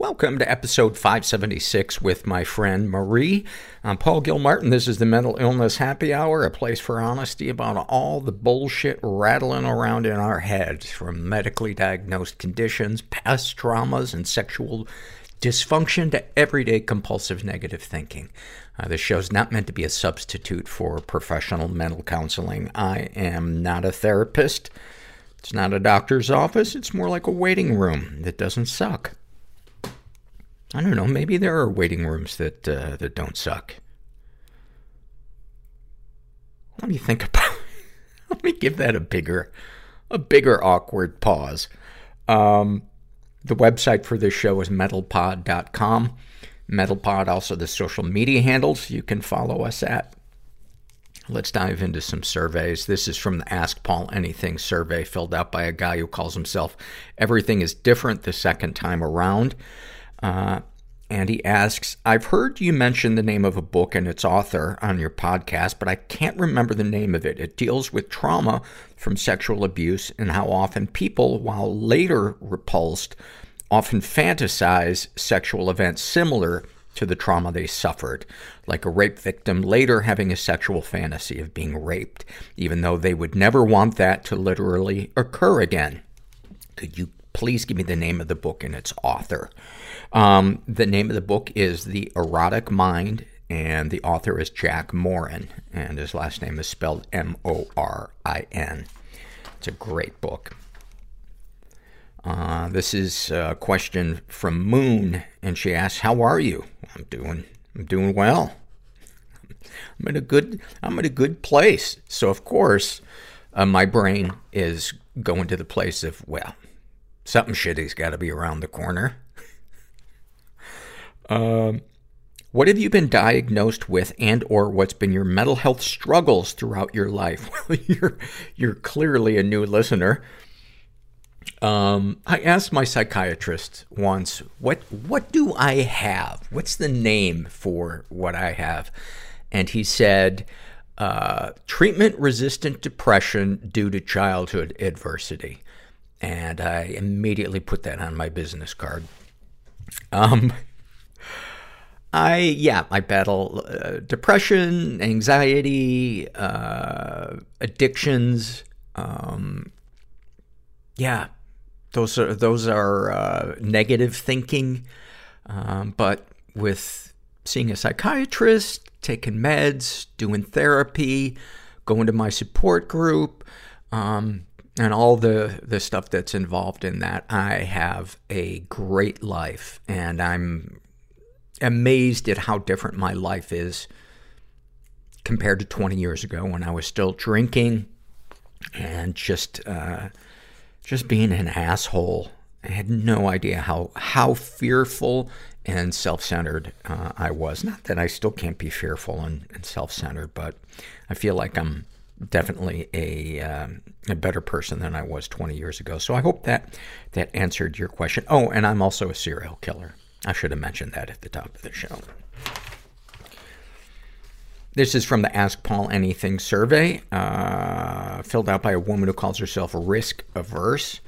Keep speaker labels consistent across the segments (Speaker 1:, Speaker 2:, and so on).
Speaker 1: Welcome to episode 576 with my friend Marie. I'm Paul Gilmartin. This is the Mental Illness Happy Hour, a place for honesty about all the bullshit rattling around in our heads, from medically diagnosed conditions, past traumas, and sexual dysfunction to everyday compulsive negative thinking. Uh, this show's not meant to be a substitute for professional mental counseling. I am not a therapist. It's not a doctor's office. It's more like a waiting room that doesn't suck. I don't know. Maybe there are waiting rooms that uh, that don't suck. Let me think about. let me give that a bigger, a bigger awkward pause. Um, the website for this show is mentalpod.com. Mentalpod also the social media handles you can follow us at. Let's dive into some surveys. This is from the Ask Paul Anything survey filled out by a guy who calls himself Everything is Different the Second Time Around. Uh, and he asks, I've heard you mention the name of a book and its author on your podcast, but I can't remember the name of it. It deals with trauma from sexual abuse and how often people, while later repulsed, often fantasize sexual events similar to the trauma they suffered, like a rape victim later having a sexual fantasy of being raped, even though they would never want that to literally occur again. Could you please give me the name of the book and its author? Um, the name of the book is The Erotic Mind, and the author is Jack Morin, and his last name is spelled M-O-R-I-N. It's a great book. Uh, this is a question from Moon, and she asks, "How are you?" I'm doing, I'm doing well. I'm in a good, I'm in a good place. So of course, uh, my brain is going to the place of, well, something shitty's got to be around the corner. Um, what have you been diagnosed with and or what's been your mental health struggles throughout your life? Well, you're, you're clearly a new listener. Um, I asked my psychiatrist once, what, what do I have? What's the name for what I have? And he said, uh, treatment resistant depression due to childhood adversity. And I immediately put that on my business card. Um, I, yeah, I battle uh, depression, anxiety, uh, addictions. Um, yeah, those are, those are, uh, negative thinking. Um, but with seeing a psychiatrist, taking meds, doing therapy, going to my support group, um, and all the, the stuff that's involved in that, I have a great life and I'm amazed at how different my life is compared to 20 years ago when I was still drinking and just, uh, just being an asshole. I had no idea how, how fearful and self-centered uh, I was. Not that I still can't be fearful and, and self-centered, but I feel like I'm definitely a, uh, a better person than I was 20 years ago. So I hope that that answered your question. Oh, and I'm also a serial killer. I should have mentioned that at the top of the show. This is from the Ask Paul Anything survey, uh, filled out by a woman who calls herself risk averse.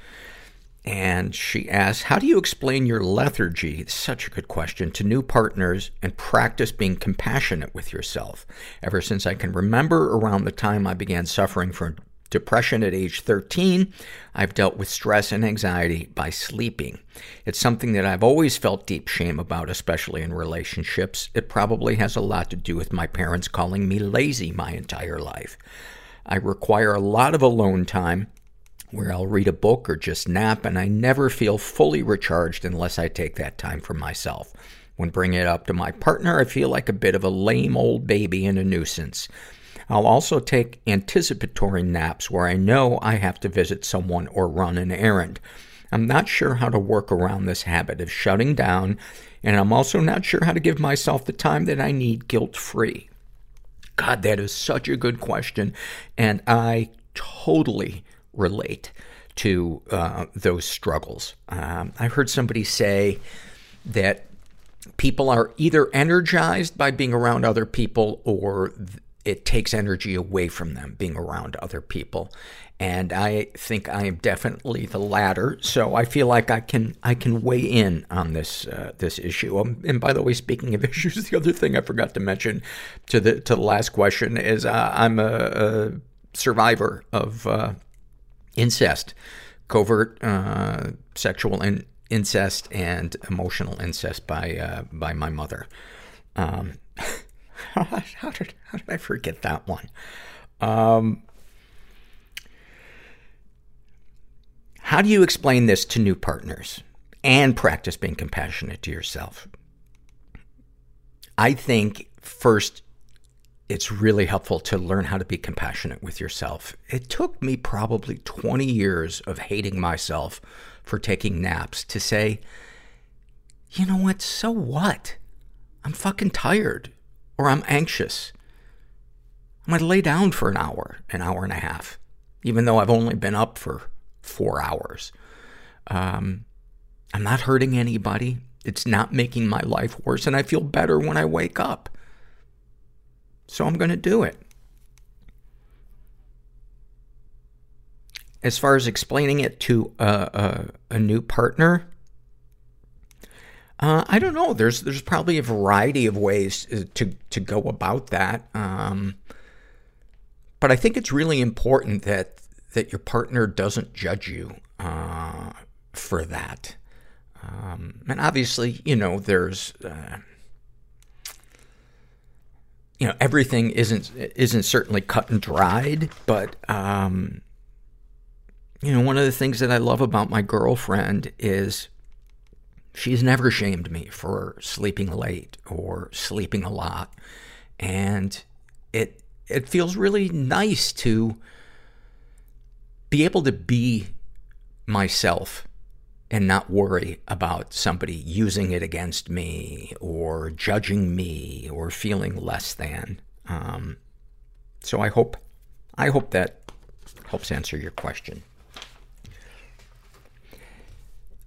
Speaker 1: And she asks, How do you explain your lethargy? It's such a good question to new partners and practice being compassionate with yourself. Ever since I can remember around the time I began suffering from depression at age 13, I've dealt with stress and anxiety by sleeping. It's something that I've always felt deep shame about, especially in relationships. It probably has a lot to do with my parents calling me lazy my entire life. I require a lot of alone time where I'll read a book or just nap, and I never feel fully recharged unless I take that time for myself. When bringing it up to my partner, I feel like a bit of a lame old baby and a nuisance. I'll also take anticipatory naps where I know I have to visit someone or run an errand. I'm not sure how to work around this habit of shutting down, and I'm also not sure how to give myself the time that I need guilt free. God, that is such a good question, and I totally relate to uh, those struggles. Um, I heard somebody say that people are either energized by being around other people or it takes energy away from them being around other people. And I think I am definitely the latter. So I feel like I can, I can weigh in on this, uh, this issue. Um, and by the way, speaking of issues, the other thing I forgot to mention to the, to the last question is, uh, I'm a, a, survivor of, uh, incest, covert, uh, sexual in, incest and emotional incest by, uh, by my mother. Um, how did how did I forget that one? Um, how do you explain this to new partners and practice being compassionate to yourself? I think first, it's really helpful to learn how to be compassionate with yourself. It took me probably 20 years of hating myself for taking naps to say, you know what? So what? I'm fucking tired or I'm anxious. I'm going to lay down for an hour, an hour and a half, even though I've only been up for four hours. Um, I'm not hurting anybody. It's not making my life worse, and I feel better when I wake up. So I'm going to do it. As far as explaining it to a, a, a new partner, uh, I don't know. There's there's probably a variety of ways uh, to to go about that. Um, but I think it's really important that that your partner doesn't judge you uh, for that. Um, and obviously, you know, there's uh, you know everything isn't isn't certainly cut and dried, but um, you know, one of the things that I love about my girlfriend is She's never shamed me for sleeping late or sleeping a lot. And it, it feels really nice to be able to be myself and not worry about somebody using it against me or judging me or feeling less than. Um, so I hope, I hope that helps answer your question.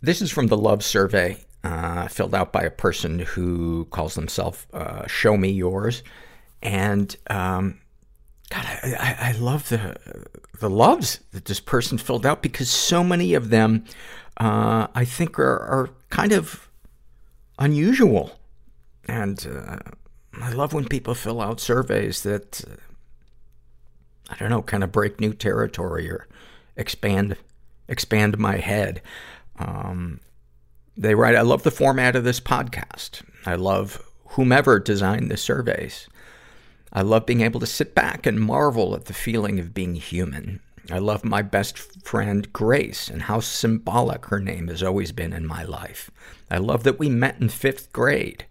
Speaker 1: This is from the Love Survey, uh, filled out by a person who calls themselves uh, Show Me Yours. And, um, God, I, I, I love the, the loves that this person filled out because so many of them, uh, I think are, are kind of unusual. And, uh, I love when people fill out surveys that, uh, I don't know, kind of break new territory or expand, expand my head. Um, they write, I love the format of this podcast. I love whomever designed the surveys. I love being able to sit back and marvel at the feeling of being human. I love my best friend Grace and how symbolic her name has always been in my life. I love that we met in fifth grade.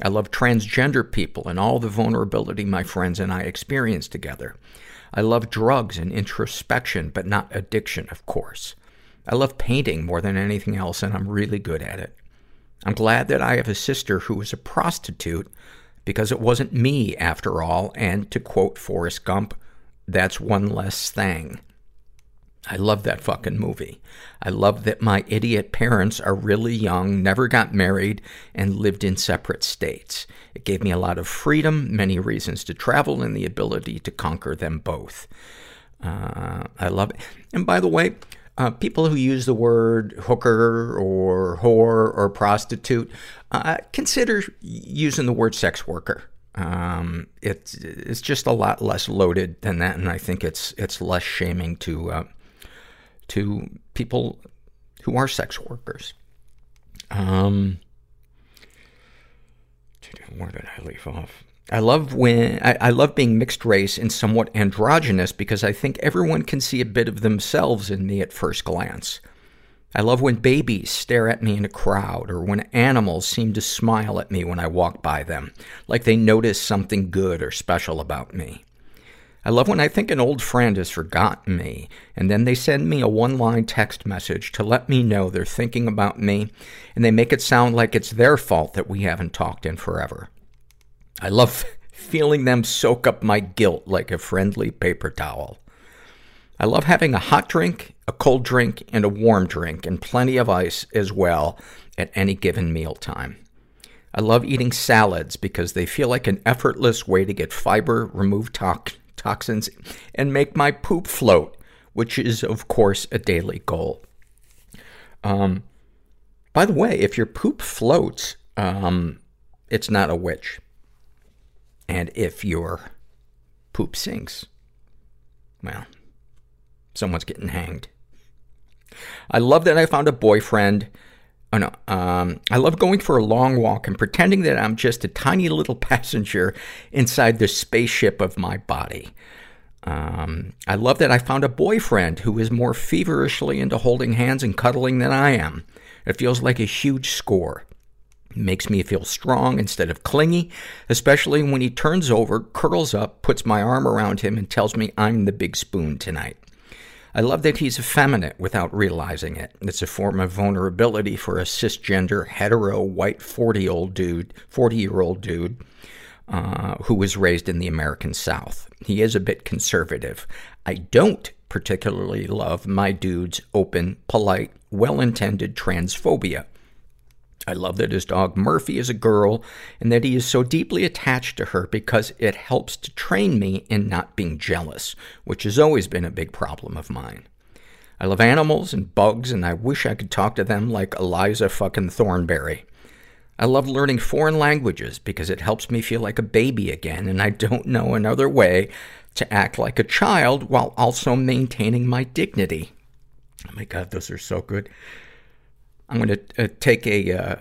Speaker 1: I love transgender people and all the vulnerability my friends and I experience together. I love drugs and introspection, but not addiction, of course. I love painting more than anything else, and I'm really good at it. I'm glad that I have a sister who is a prostitute because it wasn't me after all, and to quote Forrest Gump, that's one less thing. I love that fucking movie. I love that my idiot parents are really young, never got married, and lived in separate states. It gave me a lot of freedom, many reasons to travel, and the ability to conquer them both. Uh, I love it. And by the way, uh, people who use the word hooker or whore or prostitute, uh, consider using the word sex worker. Um, it's, it's just a lot less loaded than that, and I think it's, it's less shaming to, uh, to people who are sex workers. Um, where did I leave off? I love when, I, I love being mixed race and somewhat androgynous because I think everyone can see a bit of themselves in me at first glance. I love when babies stare at me in a crowd or when animals seem to smile at me when I walk by them, like they notice something good or special about me. I love when I think an old friend has forgotten me, and then they send me a one-line text message to let me know they're thinking about me, and they make it sound like it's their fault that we haven't talked in forever. I love feeling them soak up my guilt like a friendly paper towel. I love having a hot drink, a cold drink, and a warm drink, and plenty of ice as well at any given meal time. I love eating salads because they feel like an effortless way to get fiber, remove tox- toxins, and make my poop float, which is, of course, a daily goal. Um, by the way, if your poop floats, um, it's not a witch. And if your poop sinks, well, someone's getting hanged. I love that I found a boyfriend. Oh no, um, I love going for a long walk and pretending that I'm just a tiny little passenger inside the spaceship of my body. Um, I love that I found a boyfriend who is more feverishly into holding hands and cuddling than I am. It feels like a huge score. It makes me feel strong instead of clingy, especially when he turns over, curls up, puts my arm around him, and tells me I'm the big spoon tonight. I love that he's effeminate without realizing it. It's a form of vulnerability for a cisgender, hetero, white, 40-old dude, 40-year-old dude, uh, who was raised in the American South. He is a bit conservative. I don't particularly love my dude's open, polite, well-intended transphobia. I love that his dog Murphy is a girl and that he is so deeply attached to her because it helps to train me in not being jealous, which has always been a big problem of mine. I love animals and bugs and I wish I could talk to them like Eliza fucking Thornberry. I love learning foreign languages because it helps me feel like a baby again and I don't know another way to act like a child while also maintaining my dignity. Oh my god, those are so good. I'm going to uh, take a uh,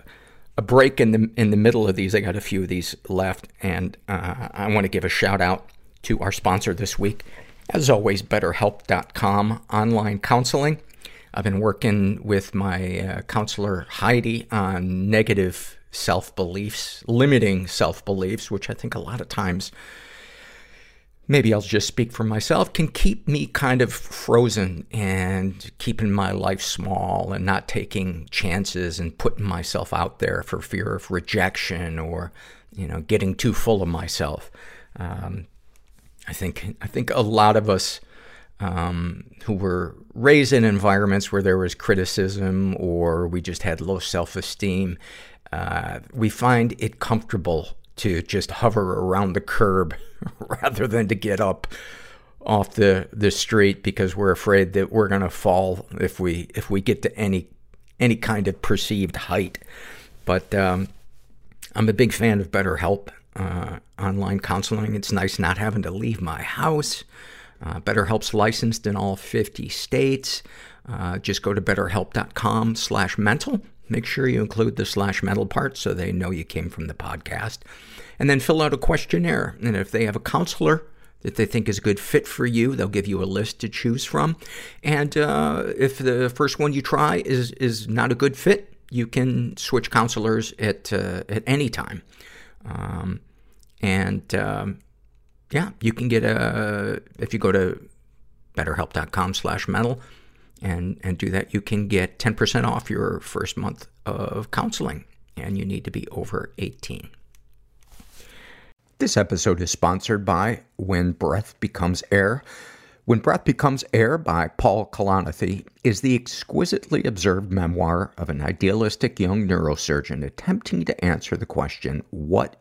Speaker 1: a break in the in the middle of these. I got a few of these left, and uh, I want to give a shout out to our sponsor this week. As always, BetterHelp.com online counseling. I've been working with my uh, counselor Heidi on negative self beliefs, limiting self beliefs, which I think a lot of times maybe I'll just speak for myself, can keep me kind of frozen and keeping my life small and not taking chances and putting myself out there for fear of rejection or, you know, getting too full of myself. Um, I think, I think a lot of us, um, who were raised in environments where there was criticism or we just had low self-esteem, uh, we find it comfortable to just hover around the curb rather than to get up off the, the street because we're afraid that we're going to fall if we, if we get to any, any kind of perceived height. But, um, I'm a big fan of BetterHelp, uh, online counseling. It's nice not having to leave my house. Uh, BetterHelp's licensed in all 50 states. Uh, just go to betterhelp.com slash mental. Make sure you include the slash mental part so they know you came from the podcast. And then fill out a questionnaire. And if they have a counselor that they think is a good fit for you, they'll give you a list to choose from. And uh, if the first one you try is, is not a good fit, you can switch counselors at, uh, at any time. Um, and um, yeah, you can get a, if you go to betterhelp.com slash mental and, and do that, you can get 10% off your first month of counseling. And you need to be over 18. This episode is sponsored by When Breath Becomes Air. When Breath Becomes Air by Paul Kalanithi is the exquisitely observed memoir of an idealistic young neurosurgeon attempting to answer the question, what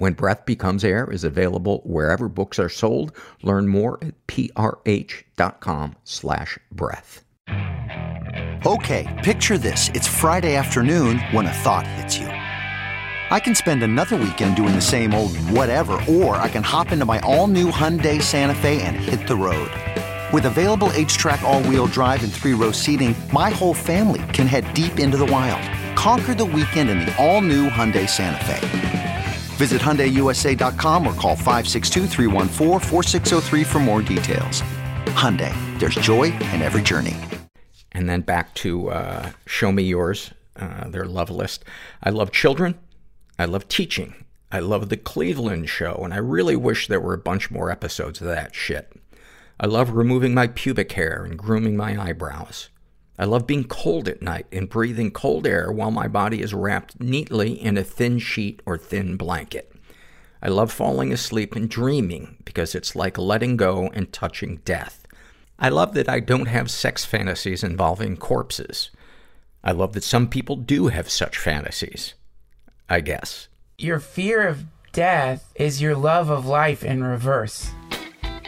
Speaker 1: When Breath Becomes Air is available wherever books are sold. Learn more at prh.com slash breath.
Speaker 2: Okay, picture this. It's Friday afternoon when a thought hits you. I can spend another weekend doing the same old whatever, or I can hop into my all-new Hyundai Santa Fe and hit the road. With available H-Track all-wheel drive and three-row seating, my whole family can head deep into the wild. Conquer the weekend in the all-new Hyundai Santa Fe. Visit HyundaiUSA.com or call 562 for more details. Hyundai, there's joy in every journey.
Speaker 1: And then back to uh, Show Me Yours, uh, their love list. I love children. I love teaching. I love the Cleveland show, and I really wish there were a bunch more episodes of that shit. I love removing my pubic hair and grooming my eyebrows. I love being cold at night and breathing cold air while my body is wrapped neatly in a thin sheet or thin blanket. I love falling asleep and dreaming because it's like letting go and touching death. I love that I don't have sex fantasies involving corpses. I love that some people do have such fantasies. I guess.
Speaker 3: Your fear of death is your love of life in reverse.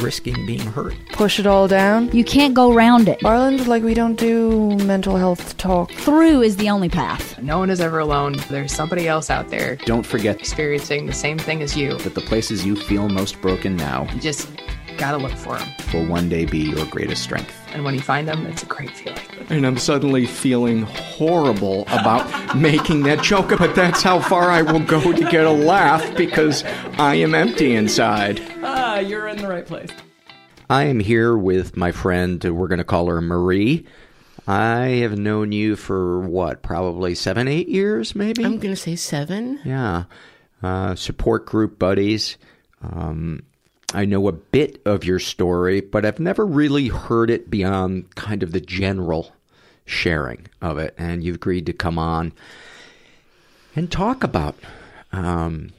Speaker 1: risking being hurt.
Speaker 4: Push it all down.
Speaker 5: You can't go around it.
Speaker 4: Ireland, like we don't do mental health talk.
Speaker 5: Through is the only path.
Speaker 6: No one is ever alone. There's somebody else out there
Speaker 7: Don't forget
Speaker 6: experiencing the same thing as you.
Speaker 7: that the places you feel most broken now
Speaker 6: You just gotta look for them.
Speaker 7: will one day be your greatest strength.
Speaker 6: And when you find them, it's a great feeling.
Speaker 1: And I'm suddenly feeling horrible about making that joke, but that's how far I will go to get a laugh because I am empty inside.
Speaker 6: Ah, you're in the right place.
Speaker 1: I am here with my friend, we're going to call her Marie. I have known you for what, probably seven, eight years, maybe?
Speaker 8: I'm going to say seven.
Speaker 1: Yeah. Uh, support group buddies. Um, I know a bit of your story, but I've never really heard it beyond kind of the general sharing of it. And you've agreed to come on and talk about um,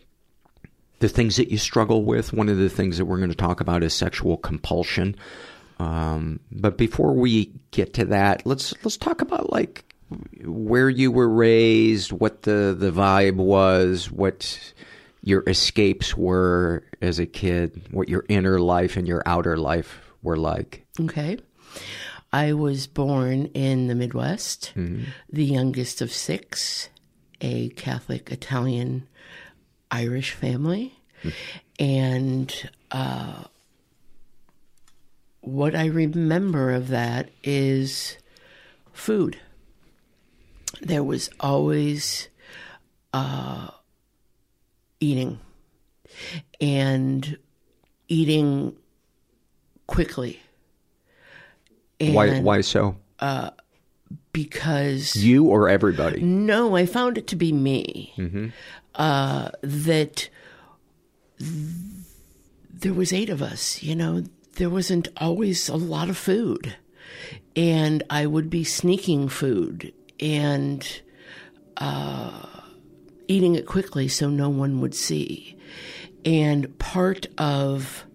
Speaker 1: the things that you struggle with. One of the things that we're going to talk about is sexual compulsion. Um, but before we get to that, let's let's talk about like where you were raised, what the the vibe was, what your escapes were as a kid, what your inner life and your outer life were like.
Speaker 8: Okay. I was born in the Midwest, the youngest of six, a Catholic Italian Irish family. And uh, what I remember of that is food. There was always uh, eating and eating quickly.
Speaker 1: why
Speaker 8: And
Speaker 1: why so?
Speaker 8: because
Speaker 1: You or everybody?
Speaker 8: no, I found it to be me. Uh, that th- there was eight of us. You know, there wasn't always a lot of food, and I would be sneaking food, and uh, eating it quickly so no one would see. And part of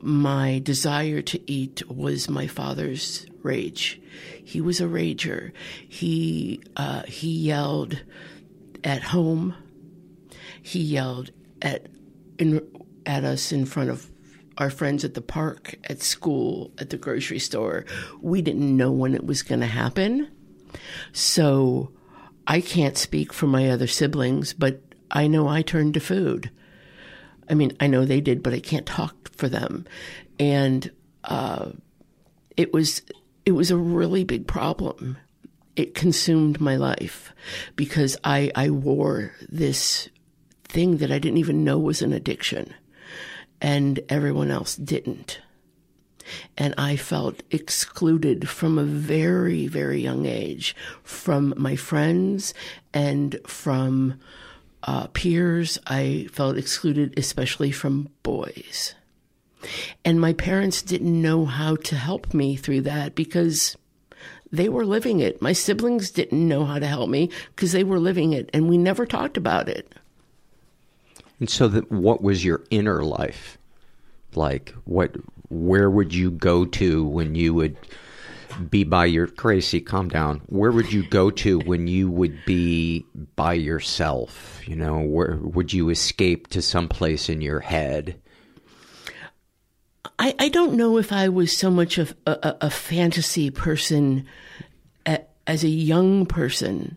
Speaker 8: my desire to eat was my father's rage. He was a rager. He uh, he yelled at home. He yelled at in, at us in front of our friends at the park, at school, at the grocery store. We didn't know when it was going to happen. So I can't speak for my other siblings, but I know I turned to food. I mean, I know they did, but I can't talk for them. And uh, it was it was a really big problem. It consumed my life because I I wore this thing that I didn't even know was an addiction, and everyone else didn't. And I felt excluded from a very, very young age from my friends and from uh, peers. I felt excluded, especially from boys. And my parents didn't know how to help me through that because they were living it. My siblings didn't know how to help me because they were living it, and we never talked about it.
Speaker 1: And so, that what was your inner life like? What, where would you go to when you would be by your Gracie? Calm down. Where would you go to when you would be by yourself? You know, where would you escape to some place in your head?
Speaker 8: I, I don't know if I was so much of a, a, a fantasy person a, as a young person,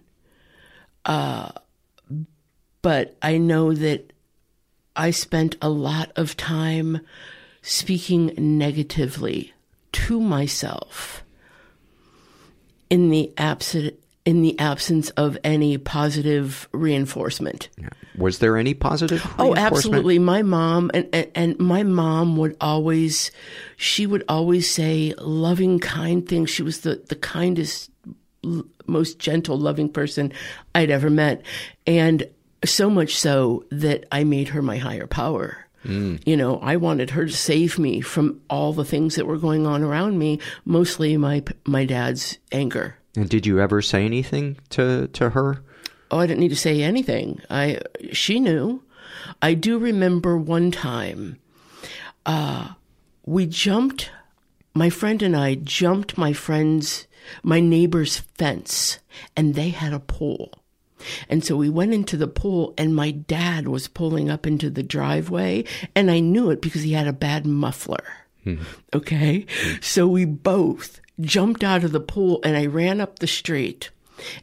Speaker 8: uh, but I know that I spent a lot of time speaking negatively to myself in the absence in the absence of any positive reinforcement.
Speaker 1: Was there any positive?
Speaker 8: Oh, absolutely. My mom and, and and my mom would always, she would always say loving, kind things. She was the the kindest, most gentle, loving person I'd ever met, and so much so that I made her my higher power.
Speaker 1: Mm.
Speaker 8: You know, I wanted her to save me from all the things that were going on around me, mostly my my dad's anger.
Speaker 1: And did you ever say anything to to her?
Speaker 8: Oh, I didn't need to say anything. I she knew. I do remember one time uh, we jumped my friend and I jumped my friend's my neighbor's fence and they had a pool. And so we went into the pool and my dad was pulling up into the driveway and I knew it because he had a bad muffler. Hmm. Okay. So we both jumped out of the pool and I ran up the street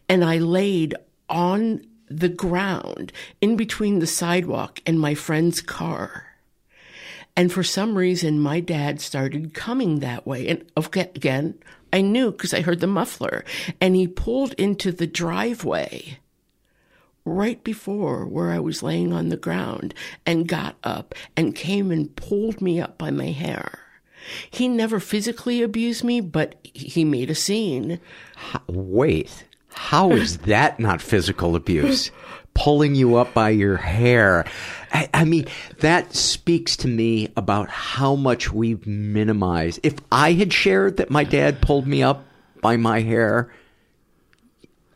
Speaker 8: and I laid on the ground in between the sidewalk and my friend's car. And for some reason, my dad started coming that way. And again, I knew because I heard the muffler. And he pulled into the driveway right before where I was laying on the ground and got up and came and pulled me up by my hair. He never physically abused me, but he made a scene.
Speaker 1: Wait, how is that not physical abuse? Pulling you up by your hair. I, I, mean, that speaks to me about how much we've minimized. If I had shared that my dad pulled me up by my hair,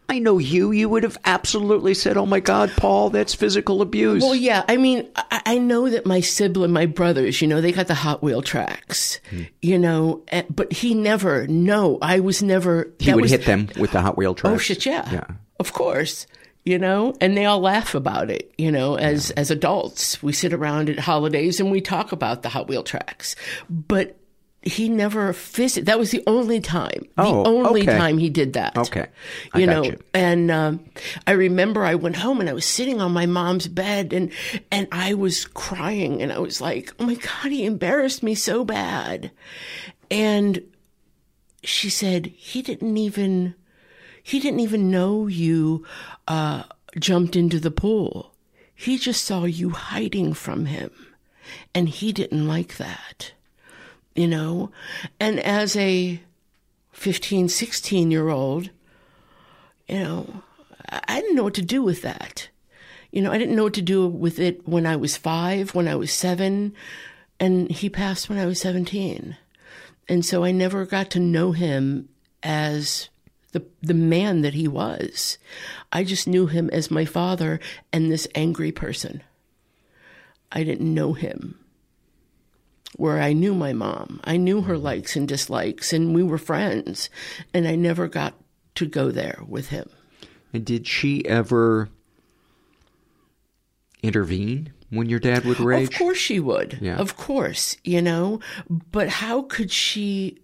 Speaker 1: I know you, you would have absolutely said, Oh my God, Paul, that's physical abuse.
Speaker 8: Well, yeah. I mean, I, I know that my sibling, my brothers, you know, they got the Hot Wheel tracks,
Speaker 1: Hmm.
Speaker 8: you know, eh, but he never, no, I was never.
Speaker 1: he would
Speaker 8: was-
Speaker 1: hit them with the Hot Wheel tracks.
Speaker 8: Oh, shit, yeah.
Speaker 1: Yeah.
Speaker 8: Of course. You know, and they all laugh about it, you know, as, as adults. We sit around at holidays and we talk about the Hot Wheel tracks. But he never visited. That was the only time. The
Speaker 1: Oh,
Speaker 8: only
Speaker 1: okay.
Speaker 8: time he did that.
Speaker 1: Okay. I
Speaker 8: You
Speaker 1: got
Speaker 8: know,
Speaker 1: you.
Speaker 8: and um, I remember I went home and I was sitting on my mom's bed and and I was crying and I was like, "Oh my god, he embarrassed me so bad." And she said, "He didn't even he didn't even know you uh, jumped into the pool. He just saw you hiding from him, and he didn't like that." You know, and as a 15, 16 year old, you know, I didn't know what to do with that. You know, I didn't know what to do with it when I was five, when I was seven, and he passed when I was 17. And so I never got to know him as the the man that he was. I just knew him as my father and this angry person. I didn't know him. Where I knew my mom, I knew her likes and dislikes, and we were friends, and I never got to go there with him.
Speaker 1: And did she ever intervene when your dad would rage?
Speaker 8: Of course she would.
Speaker 1: Yeah.
Speaker 8: Of course, you know. But how could she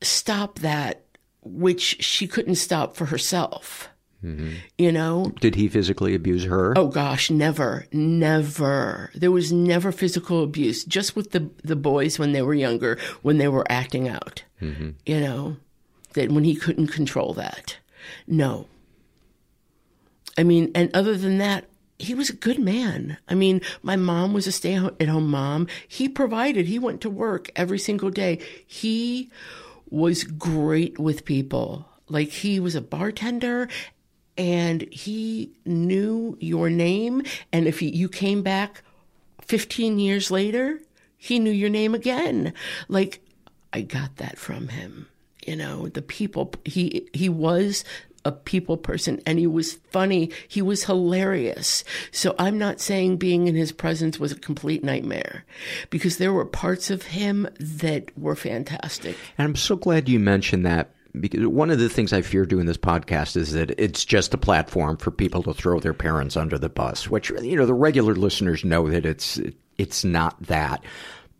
Speaker 8: stop that which she couldn't stop for herself?
Speaker 1: Mhm.
Speaker 8: You know?
Speaker 1: Did he physically abuse her?
Speaker 8: Oh gosh, never, never. There was never physical abuse, just with the the boys when they were younger, when they were acting out.
Speaker 1: hmm
Speaker 8: You know, that when he couldn't control that. No. I mean, and other than that, he was a good man. I mean, my mom was a stay at home mom. He provided, he went to work every single day. He was great with people. Like, he was a bartender and he knew your name. And if he, you came back 15 years later, he knew your name again. Like, I got that from him. You know, the people, he, he was a people person and he was funny. He was hilarious. So I'm not saying being in his presence was a complete nightmare because there were parts of him that were fantastic.
Speaker 1: And I'm so glad you mentioned that because one of the things I fear doing this podcast is that it's just a platform for people to throw their parents under the bus, which, you know, the regular listeners know that it's, it's not that.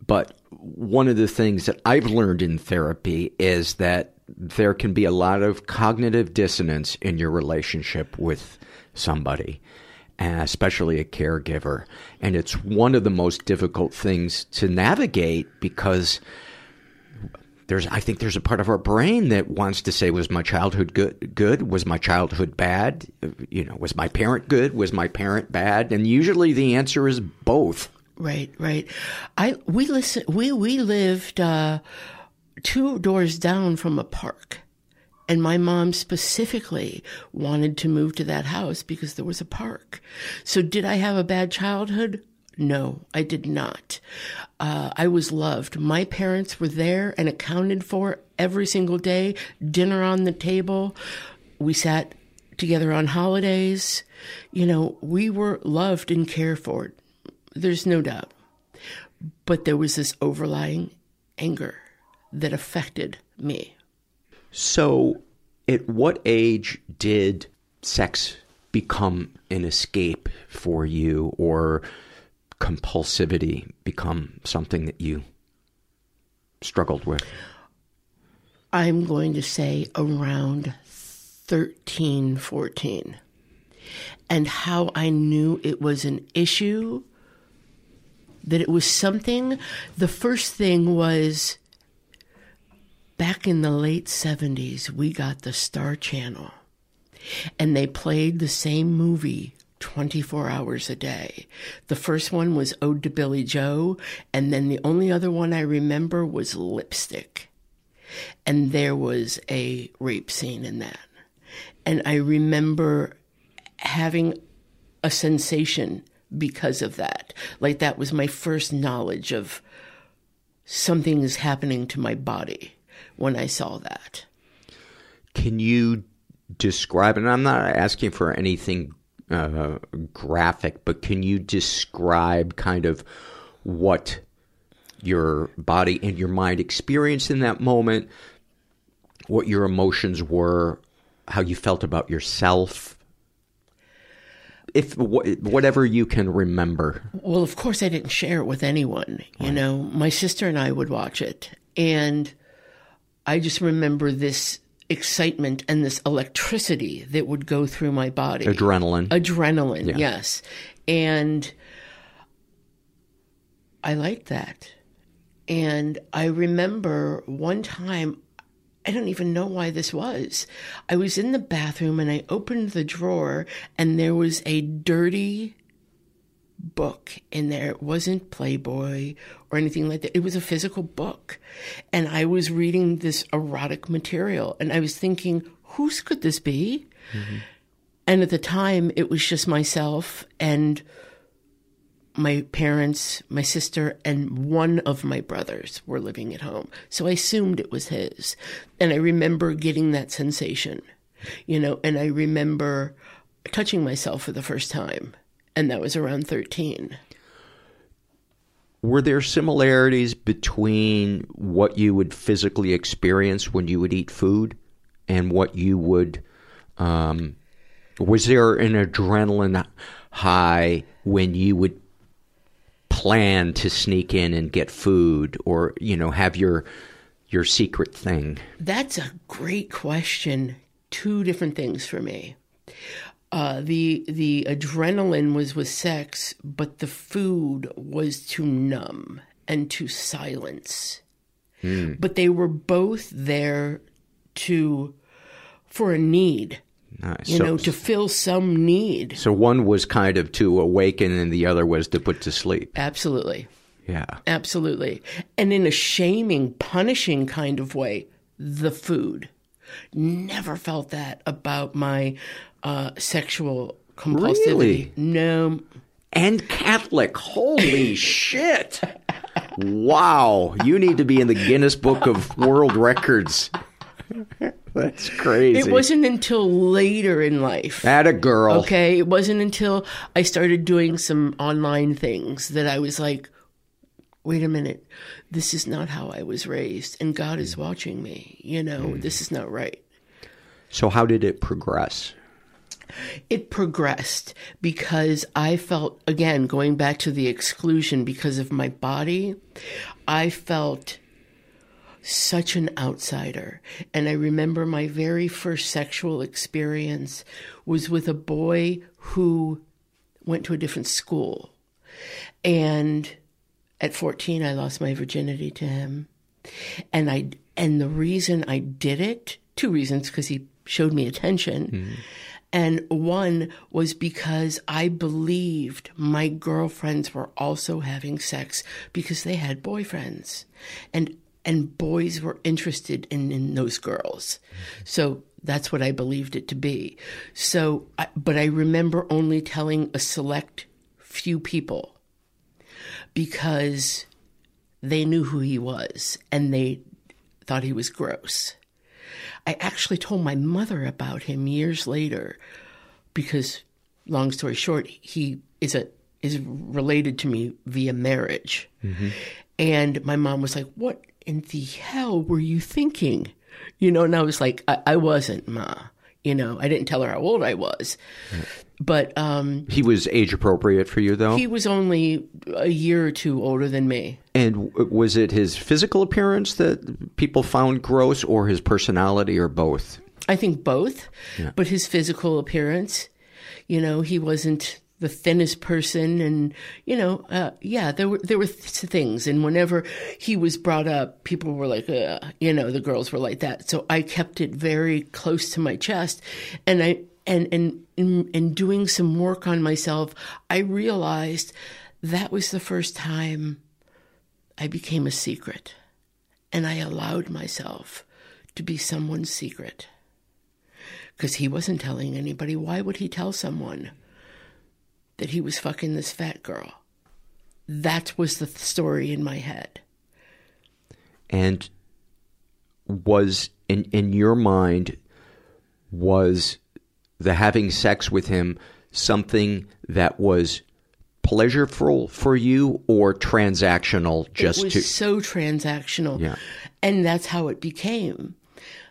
Speaker 1: But one of the things that I've learned in therapy is that there can be a lot of cognitive dissonance in your relationship with somebody, especially a caregiver. And it's one of the most difficult things to navigate because there's I think there's a part of our brain that wants to say was my childhood good good was my childhood bad you know was my parent good was my parent bad and usually the answer is both
Speaker 8: Right, right. I we listen. We we lived uh, two doors down from a park, and my mom specifically wanted to move to that house because there was a park. So, did I have a bad childhood? No, I did not. Uh, I was loved. My parents were there and accounted for every single day. Dinner on the table. We sat together on holidays. You know, we were loved and cared for. There's no doubt. But there was this overlying anger that affected me.
Speaker 1: so at what age did sex become an escape for you or compulsivity become something that you struggled with
Speaker 8: I'm going to say around 13, 14. And how I knew it was an issue, that it was something. The first thing was back in the late 70s, we got the Star Channel, and they played the same movie 24 hours a day. The first one was Ode to Billy Joe, and then the only other one I remember was Lipstick. And there was a rape scene in that. And I remember having a sensation because of that. Like that was my first knowledge of something is happening to my body when I saw that.
Speaker 1: Can you describe, and I'm not asking for anything uh, graphic, but can you describe kind of what your body and your mind experienced in that moment, what your emotions were, how you felt about yourself? If wh- whatever you can remember.
Speaker 8: Well, of course, I didn't share it with anyone. You know, my sister and I would watch it. And I just remember this excitement and this electricity that would go through my body.
Speaker 1: Adrenaline.
Speaker 8: Adrenaline,
Speaker 1: Yeah.
Speaker 8: yes. And I liked that. And I remember one time, I don't even know why this was. I was in the bathroom and I opened the drawer and there was a dirty book in there. It wasn't Playboy or anything like that. It was a physical book. And I was reading this erotic material and I was thinking, whose could this be? Mm-hmm. And at the time, it was just myself and my parents, my sister, and one of my brothers were living at home. So I assumed it was his. And I remember getting that sensation, you know, and I remember touching myself for the first time. And that was around 13.
Speaker 1: Were there similarities between what you would physically experience when you would eat food and what you would? Um, was there an adrenaline high when you would plan to sneak in and get food, or you know, have your your secret thing?
Speaker 8: That's a great question. Two different things for me. Uh, the the adrenaline was with sex, but the food was to numb and to silence.
Speaker 1: Hmm.
Speaker 8: But they were both there to for a need,
Speaker 1: Nice.
Speaker 8: you
Speaker 1: So-
Speaker 8: know, to fill some need.
Speaker 1: So one was kind of to awaken, and the other was to put to sleep.
Speaker 8: Absolutely.
Speaker 1: Yeah.
Speaker 8: Absolutely. And in a shaming, punishing kind of way, the food. Never felt that about my uh, sexual compulsivity.
Speaker 1: Really?
Speaker 8: No.
Speaker 1: And Catholic. Holy shit. Wow. You need to be in the Guinness Book of World Records. That's crazy.
Speaker 8: It wasn't until later in life.
Speaker 1: That a girl.
Speaker 8: Okay. It wasn't until I started doing some online things that I was like, wait a minute. This is not how I was raised. And God is mm. watching me. You know, mm. this is not right.
Speaker 1: So how did it progress?
Speaker 8: It progressed because I felt, again, going back to the exclusion because of my body, I felt such an outsider. And I remember my very first sexual experience was with a boy who went to a different school. And at 14, I lost my virginity to him. And I, and the reason I did it, two reasons, because he showed me attention. Mm-hmm. And one was because I believed my girlfriends were also having sex because they had boyfriends. And and boys were interested in, in those girls. Mm-hmm. So that's what I believed it to be. So I, but I remember only telling a select few people because they knew who he was and they thought he was gross. I actually told my mother about him years later because long story short, he is a is related to me via marriage. Mm-hmm. And my mom was like, What in the hell were you thinking? You know, and I was like, I, I wasn't, Ma. You know, I didn't tell her how old I was. But um,
Speaker 1: He was age appropriate for you, though?
Speaker 8: he was only a year or two older than me.
Speaker 1: and w- was it his physical appearance that people found gross or his personality or both?
Speaker 8: I think both,
Speaker 1: Yeah.
Speaker 8: but his physical appearance, you know, he wasn't the thinnest person, and you know, uh, yeah, there were there were th- things, and whenever he was brought up, people were like, uh, you know, the girls were like that. So I kept it very close to my chest, and I and and in doing some work on myself, I realized that was the first time I became a secret, and I allowed myself to be someone's secret because he wasn't telling anybody. Why would he tell someone that he was fucking this fat girl? That was the th- story in my head.
Speaker 1: And was, in, in your mind, was the having sex with him something that was pleasureful for you or transactional just
Speaker 8: it was
Speaker 1: to.
Speaker 8: so transactional.
Speaker 1: Yeah.
Speaker 8: And that's how it became.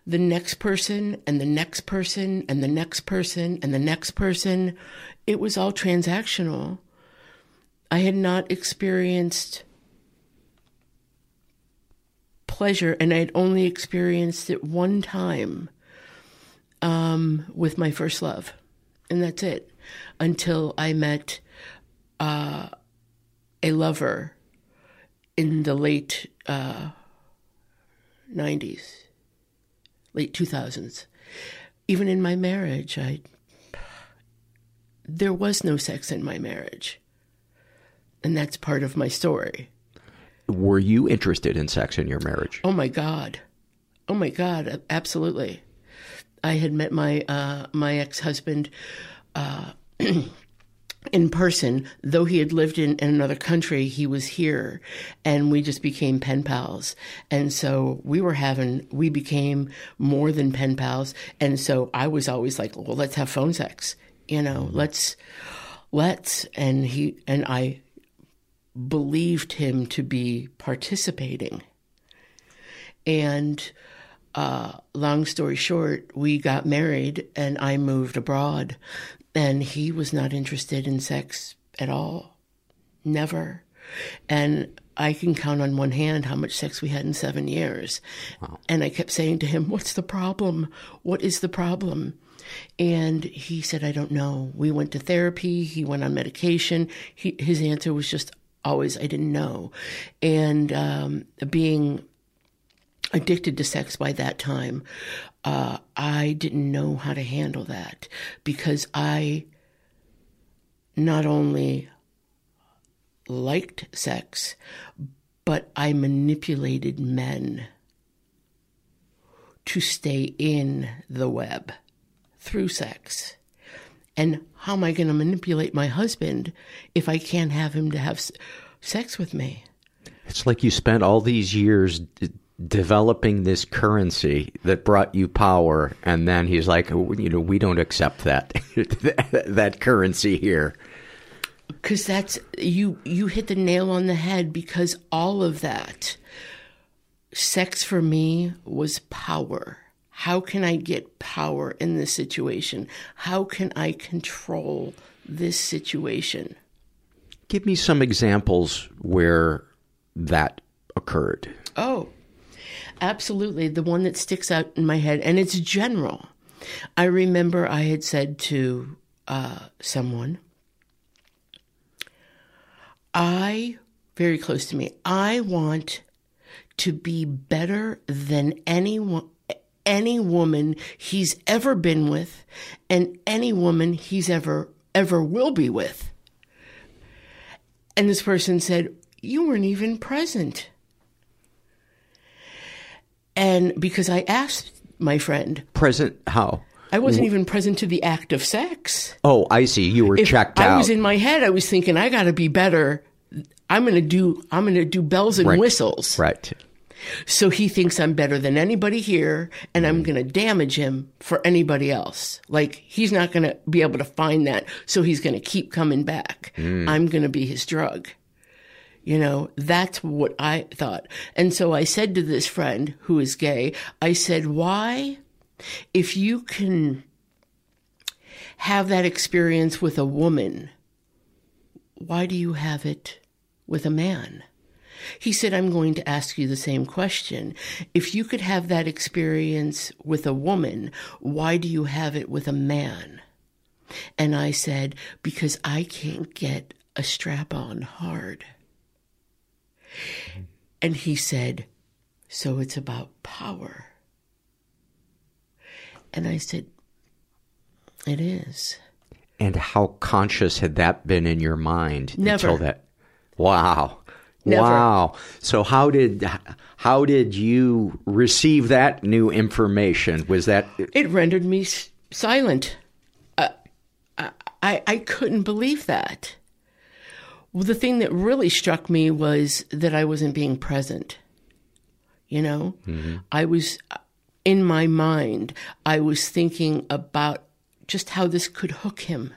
Speaker 8: The next person and the next person and the next person and the next person. It was all transactional. I had not experienced pleasure and I had only experienced it one time um, with my first love. And that's it. Until I met uh, a lover in the late uh, 90s, late 2000s. Even in my marriage, I there was no sex in my marriage. And that's part of my story.
Speaker 1: Were you interested in sex in your marriage?
Speaker 8: Oh my God. Oh my God, absolutely. I had met my uh, my ex husband uh, in person, though he had lived in, in another country, he was here and we just became pen pals. And so we were having, we became more than pen pals. And so I was always like, well, let's have phone sex, you know, let's, let's. And he, and I believed him to be participating. And, uh, long story short, we got married and I moved abroad and he was not interested in sex at all. Never. And I can count on one hand how much sex we had in seven years.
Speaker 1: Wow.
Speaker 8: And I kept saying to him, What's the problem? What is the problem? And he said, I don't know. We went to therapy. He went on medication. He, his answer was just always, I didn't know. And um, being addicted to sex by that time, uh, I didn't know how to handle that because I not only liked sex, but I manipulated men to stay in the web through sex. And how am I going to manipulate my husband if I can't have him to have sex with me?
Speaker 1: It's like you spent all these years developing this currency that brought you power, and then he's like, you know, we don't accept that that currency here.
Speaker 8: Because that's you. You hit the nail on the head. Because all of that, sex for me was power. How can I get power in this situation? How can I control this situation?
Speaker 1: Give me some examples where that occurred.
Speaker 8: Oh, absolutely. The one that sticks out in my head, and it's general. I remember I had said to uh, someone, I, very close to me, I want to be better than anyone any woman he's ever been with and any woman he's ever ever will be with. And this person said, "You weren't even present." And because I asked my friend,
Speaker 1: Present how?
Speaker 8: I wasn't even present to the act of sex.
Speaker 1: Oh, I see. You were
Speaker 8: If
Speaker 1: checked
Speaker 8: I
Speaker 1: out.
Speaker 8: was in my head. I was thinking, I got to be better. I'm going to do. I'm going to do bells and
Speaker 1: Right.
Speaker 8: whistles.
Speaker 1: right.
Speaker 8: So he thinks I'm better than anybody here, and I'm going to damage him for anybody else. Like he's not going to be able to find that, so he's going to keep coming back. Hmm. I'm going to be his drug. You know, that's what I thought. And so I said to this friend who is gay, I said, why, if you can have that experience with a woman, why do you have it with a man? He said, I'm going to ask you the same question. If you could have that experience with a woman, why do you have it with a man? And I said, because I can't get a strap on hard. And he said, so it's about power. And I said, it is.
Speaker 1: And how conscious had that been in your mind
Speaker 8: Never.
Speaker 1: until that? Wow.
Speaker 8: Never.
Speaker 1: Wow. So how did how did you receive that new information? Was that
Speaker 8: It rendered me s- silent. Uh, I, I, I couldn't believe that. Well, the thing that really struck me was that I wasn't being present. You know, mm-hmm. I was uh, in my mind, I was thinking about just how this could hook him.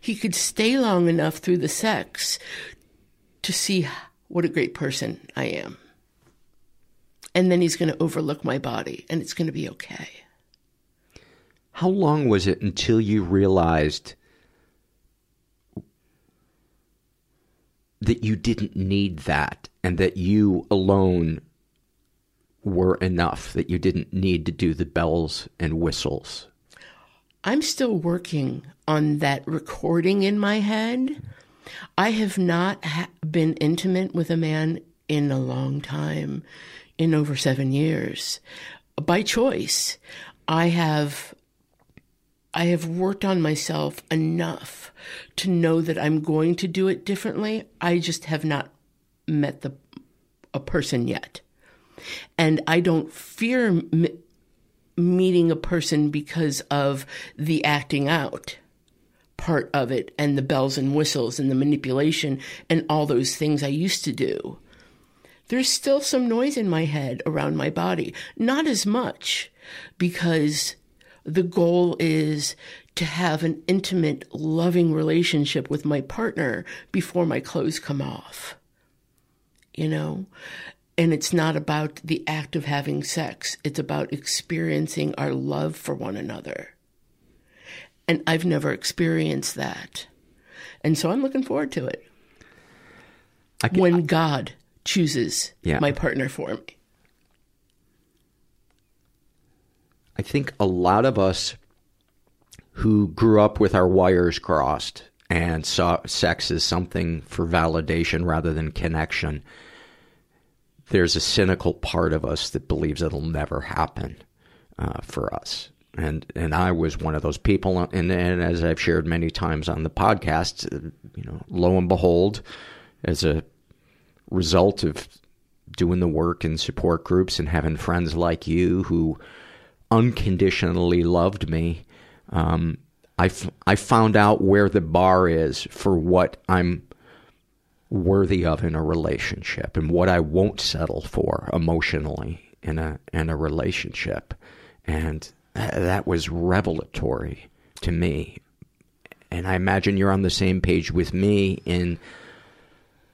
Speaker 8: He could stay long enough through the sex to see what a great person I am. And then he's going to overlook my body and it's going to be okay.
Speaker 1: how long was it until you realized that you didn't need that and that you alone were enough that you didn't need to do the bells and whistles
Speaker 8: I'm still working on that recording in my head. I have not ha- been intimate with a man in a long time, in over seven years, by choice. I have. I have worked on myself enough to know that I'm going to do it differently. I just have not met the a person yet, and I don't fear m- meeting a person because of the acting out part of it and the bells and whistles and the manipulation and all those things I used to do. There's still some noise in my head around my body. Not as much because the goal is to have an intimate, loving relationship with my partner before my clothes come off. You know? And it's not about the act of having sex, it's about experiencing our love for one another. And I've never experienced that. And so I'm looking forward to it. when God chooses
Speaker 1: Yeah.
Speaker 8: my partner for me.
Speaker 1: I think a lot of us who grew up with our wires crossed and saw sex as something for validation rather than connection, there's a cynical part of us that believes it'll never happen uh, for us. And and I was one of those people. And, and as I've shared many times on the podcast, you know, lo and behold, as a result of doing the work in support groups and having friends like you who unconditionally loved me, um, I, f- I found out where the bar is for what I'm worthy of in a relationship and what I won't settle for emotionally in a in a relationship, and th- that was revelatory to me. And I imagine you're on the same page with me in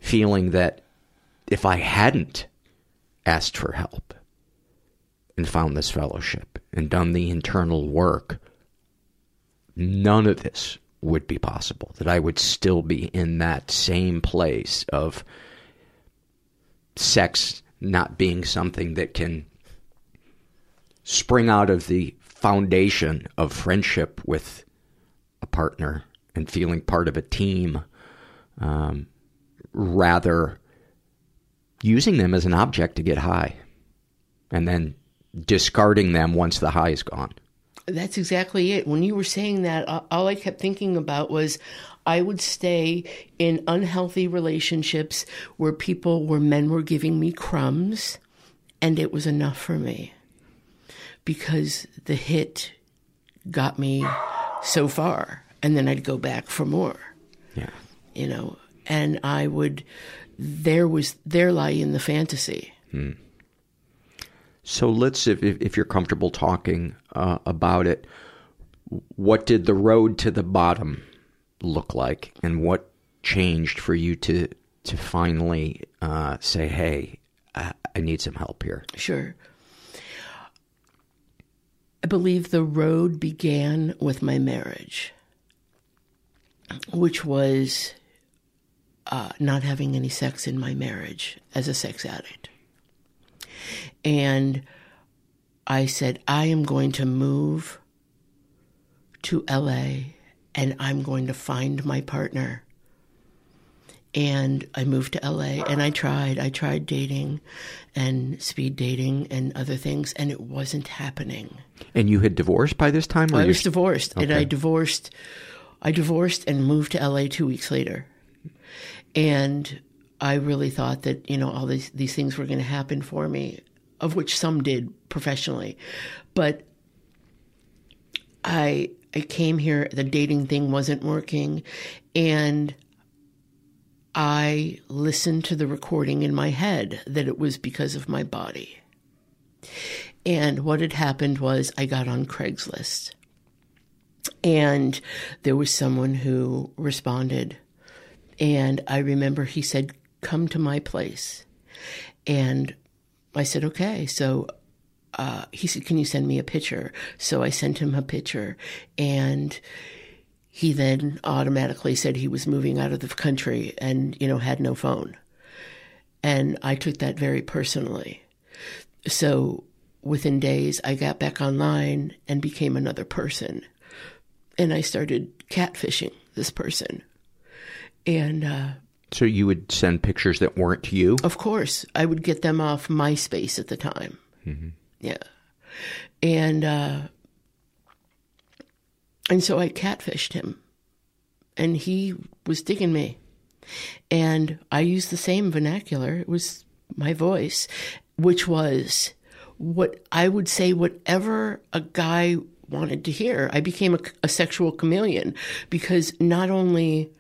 Speaker 1: feeling that if I hadn't asked for help and found this fellowship and done the internal work, none of this would be possible. That I would still be in that same place of sex not being something that can spring out of the foundation of friendship with a partner and feeling part of a team, um, rather using them as an object to get high and then discarding them once the high is gone.
Speaker 8: That's exactly it. When you were saying that, all I kept thinking about was I would stay in unhealthy relationships where people, where men were giving me crumbs, and it was enough for me because the hit got me so far, and then I'd go back for more.
Speaker 1: Yeah.
Speaker 8: You know, and I would, there was, there lie in the fantasy.
Speaker 1: Hmm. So let's, if, if you're comfortable talking uh, about it, what did the road to the bottom look like, and what changed for you to to finally uh, say, "Hey, I, I need some help here."
Speaker 8: Sure. I believe the road began with my marriage, which was uh, not having any sex in my marriage as a sex addict. And I said, I am going to move to LA and I'm going to find my partner. And I moved to LA and I tried. I tried dating and speed dating and other things, and it wasn't happening.
Speaker 1: And you had divorced by this time, or
Speaker 8: I was divorced, and I divorced. I divorced and moved to LA two weeks later, and I really thought that you know all these these things were going to happen for me, of which some did professionally, but I I came here. The dating thing wasn't working, and I listened to the recording in my head that it was because of my body. And what had happened was I got on Craigslist. And there was someone who responded. And I remember he said, Come to my place. And I said, Okay. So uh, he said, Can you send me a picture? So I sent him a picture. And he then automatically said he was moving out of the country and, you know, had no phone. And I took that very personally. So within days, I got back online and became another person. And I started catfishing this person. And uh,
Speaker 1: So you would send pictures that weren't to you.
Speaker 8: of course, I would get them off MySpace at the time.
Speaker 1: Mhm.
Speaker 8: Yeah. And uh and so I catfished him. And he was digging me. And I used the same vernacular. It was my voice, which was what I would say whatever a guy wanted to hear. I became a, a sexual chameleon because not only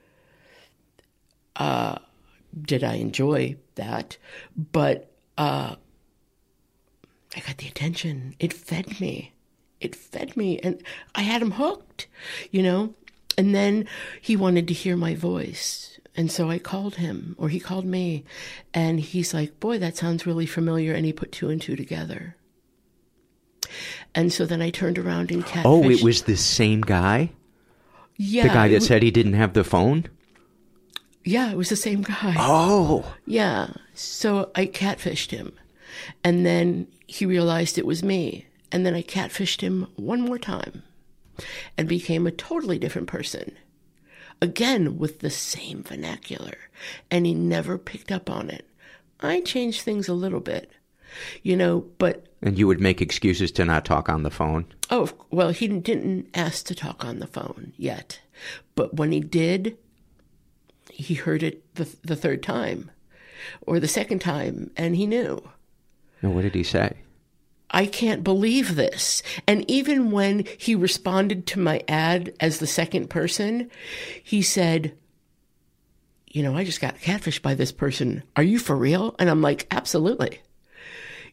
Speaker 8: uh, did I enjoy that, but uh, I got the attention. It fed me. It fed me, and I had him hooked, you know. And then he wanted to hear my voice. And so I called him, or he called me, and he's like, Boy, that sounds really familiar. And he put two and two together. And so then I turned around and catfished.
Speaker 1: Oh, it was the same guy?
Speaker 8: yeah,
Speaker 1: the guy that said he didn't have the phone?
Speaker 8: Yeah, it was the same guy.
Speaker 1: Oh.
Speaker 8: Yeah. So I catfished him. And then he realized it was me. And then I catfished him one more time and became a totally different person. Again, with the same vernacular. And he never picked up on it. I changed things a little bit, you know, but
Speaker 1: And you would make excuses to not talk on the phone?
Speaker 8: Oh, well, he didn't ask to talk on the phone yet. But when he did, he heard it the, the third time or the second time, and he knew.
Speaker 1: And what did he say?
Speaker 8: I can't believe this. And even when he responded to my ad as the second person, he said, You know, I just got catfished by this person. Are you for real? And I'm like, Absolutely.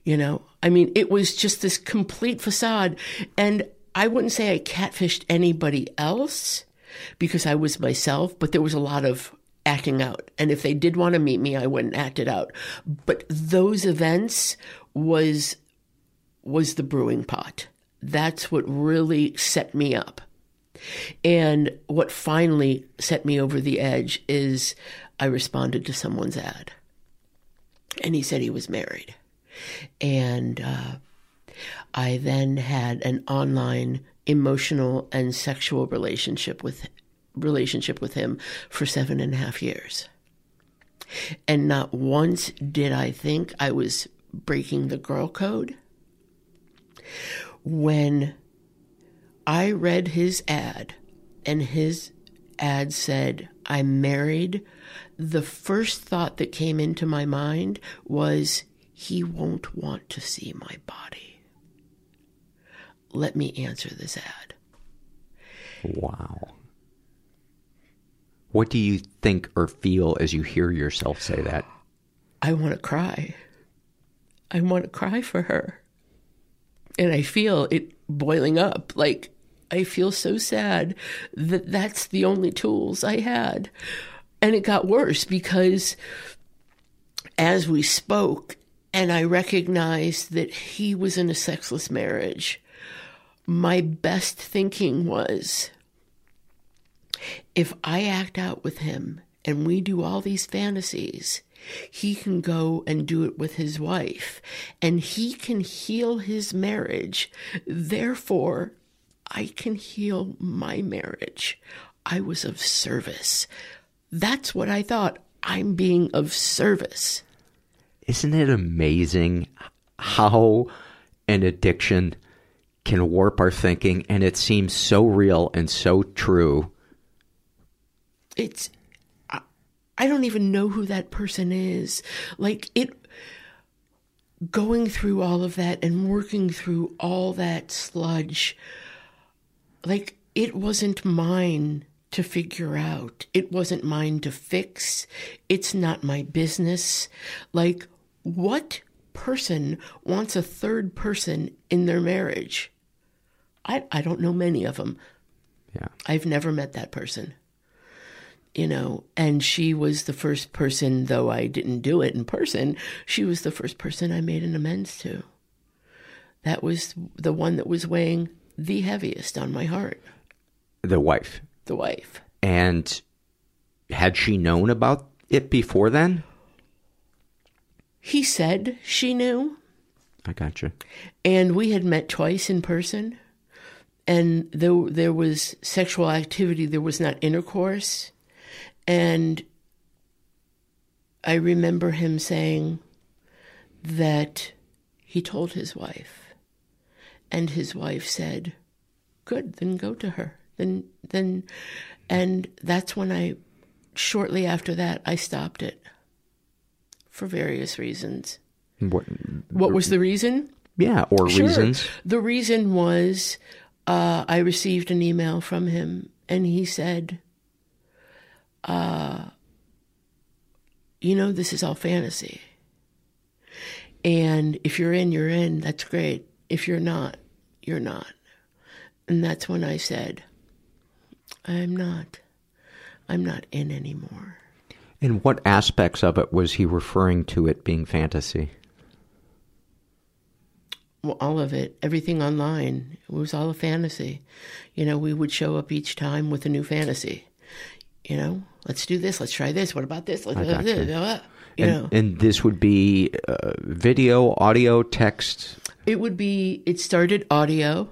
Speaker 8: You know, I mean, it was just this complete facade. And I wouldn't say I catfished anybody else because I was myself, but there was a lot of acting out. And if they did want to meet me, I wouldn't act it out. But those events was was the brewing pot. That's what really set me up. And what finally set me over the edge is I responded to someone's ad. And he said he was married. And uh, I then had an online emotional and sexual relationship with relationship with him for seven and a half years. And not once did I think I was breaking the girl code. When I read his ad and his ad said, I'm married, the first thought that came into my mind was, he won't want to see my body. Let me answer this ad.
Speaker 1: Wow. What do you think or feel as you hear yourself say that?
Speaker 8: I want to cry. I want to cry for her. And I feel it boiling up. Like, I feel so sad that that's the only tools I had. And it got worse because as we spoke, and I recognized that he was in a sexless marriage, my best thinking was if I act out with him and we do all these fantasies, he can go and do it with his wife and he can heal his marriage. Therefore, I can heal my marriage. I was of service. That's what I thought. I'm being of service.
Speaker 1: Isn't it amazing how an addiction can warp our thinking and it seems so real and so true?
Speaker 8: It's I, I don't even know who that person is. Like it going through all of that and working through all that sludge like it wasn't mine to figure out. It wasn't mine to fix. It's not my business. Like what person wants a third person in their marriage? I I don't know many of them.
Speaker 1: Yeah.
Speaker 8: I've never met that person. You know, and she was the first person, though I didn't do it in person, she was the first person I made an amends to. That was the one that was weighing the heaviest on my heart,
Speaker 1: The wife.
Speaker 8: the wife.
Speaker 1: And had she known about it before then?
Speaker 8: He said she knew,
Speaker 1: I gotcha.
Speaker 8: and we had met twice in person, and though there was sexual activity. There was not intercourse, and I remember him saying that he told his wife, and his wife said, "Good, then go to her." Then then, and that's when I, shortly after that, I stopped it. For various reasons.
Speaker 1: What,
Speaker 8: What was the reason?
Speaker 1: Yeah, or
Speaker 8: Sure.
Speaker 1: reasons.
Speaker 8: The reason was uh, I received an email from him, and he said, uh, "You know, this is all fantasy, and if you're in, you're in. That's great. If you're not, you're not." And that's when I said, "I'm not. I'm not in anymore."
Speaker 1: And what aspects of it was he referring to it being fantasy?
Speaker 8: Well, all of it, everything online, it was all a fantasy. You know, we would show up each time with a new fantasy. You know, let's do this, let's try this. What about this? Let's
Speaker 1: I gotcha.
Speaker 8: You
Speaker 1: and,
Speaker 8: know,
Speaker 1: and this would be uh, video, audio, text.
Speaker 8: it would be. It started audio,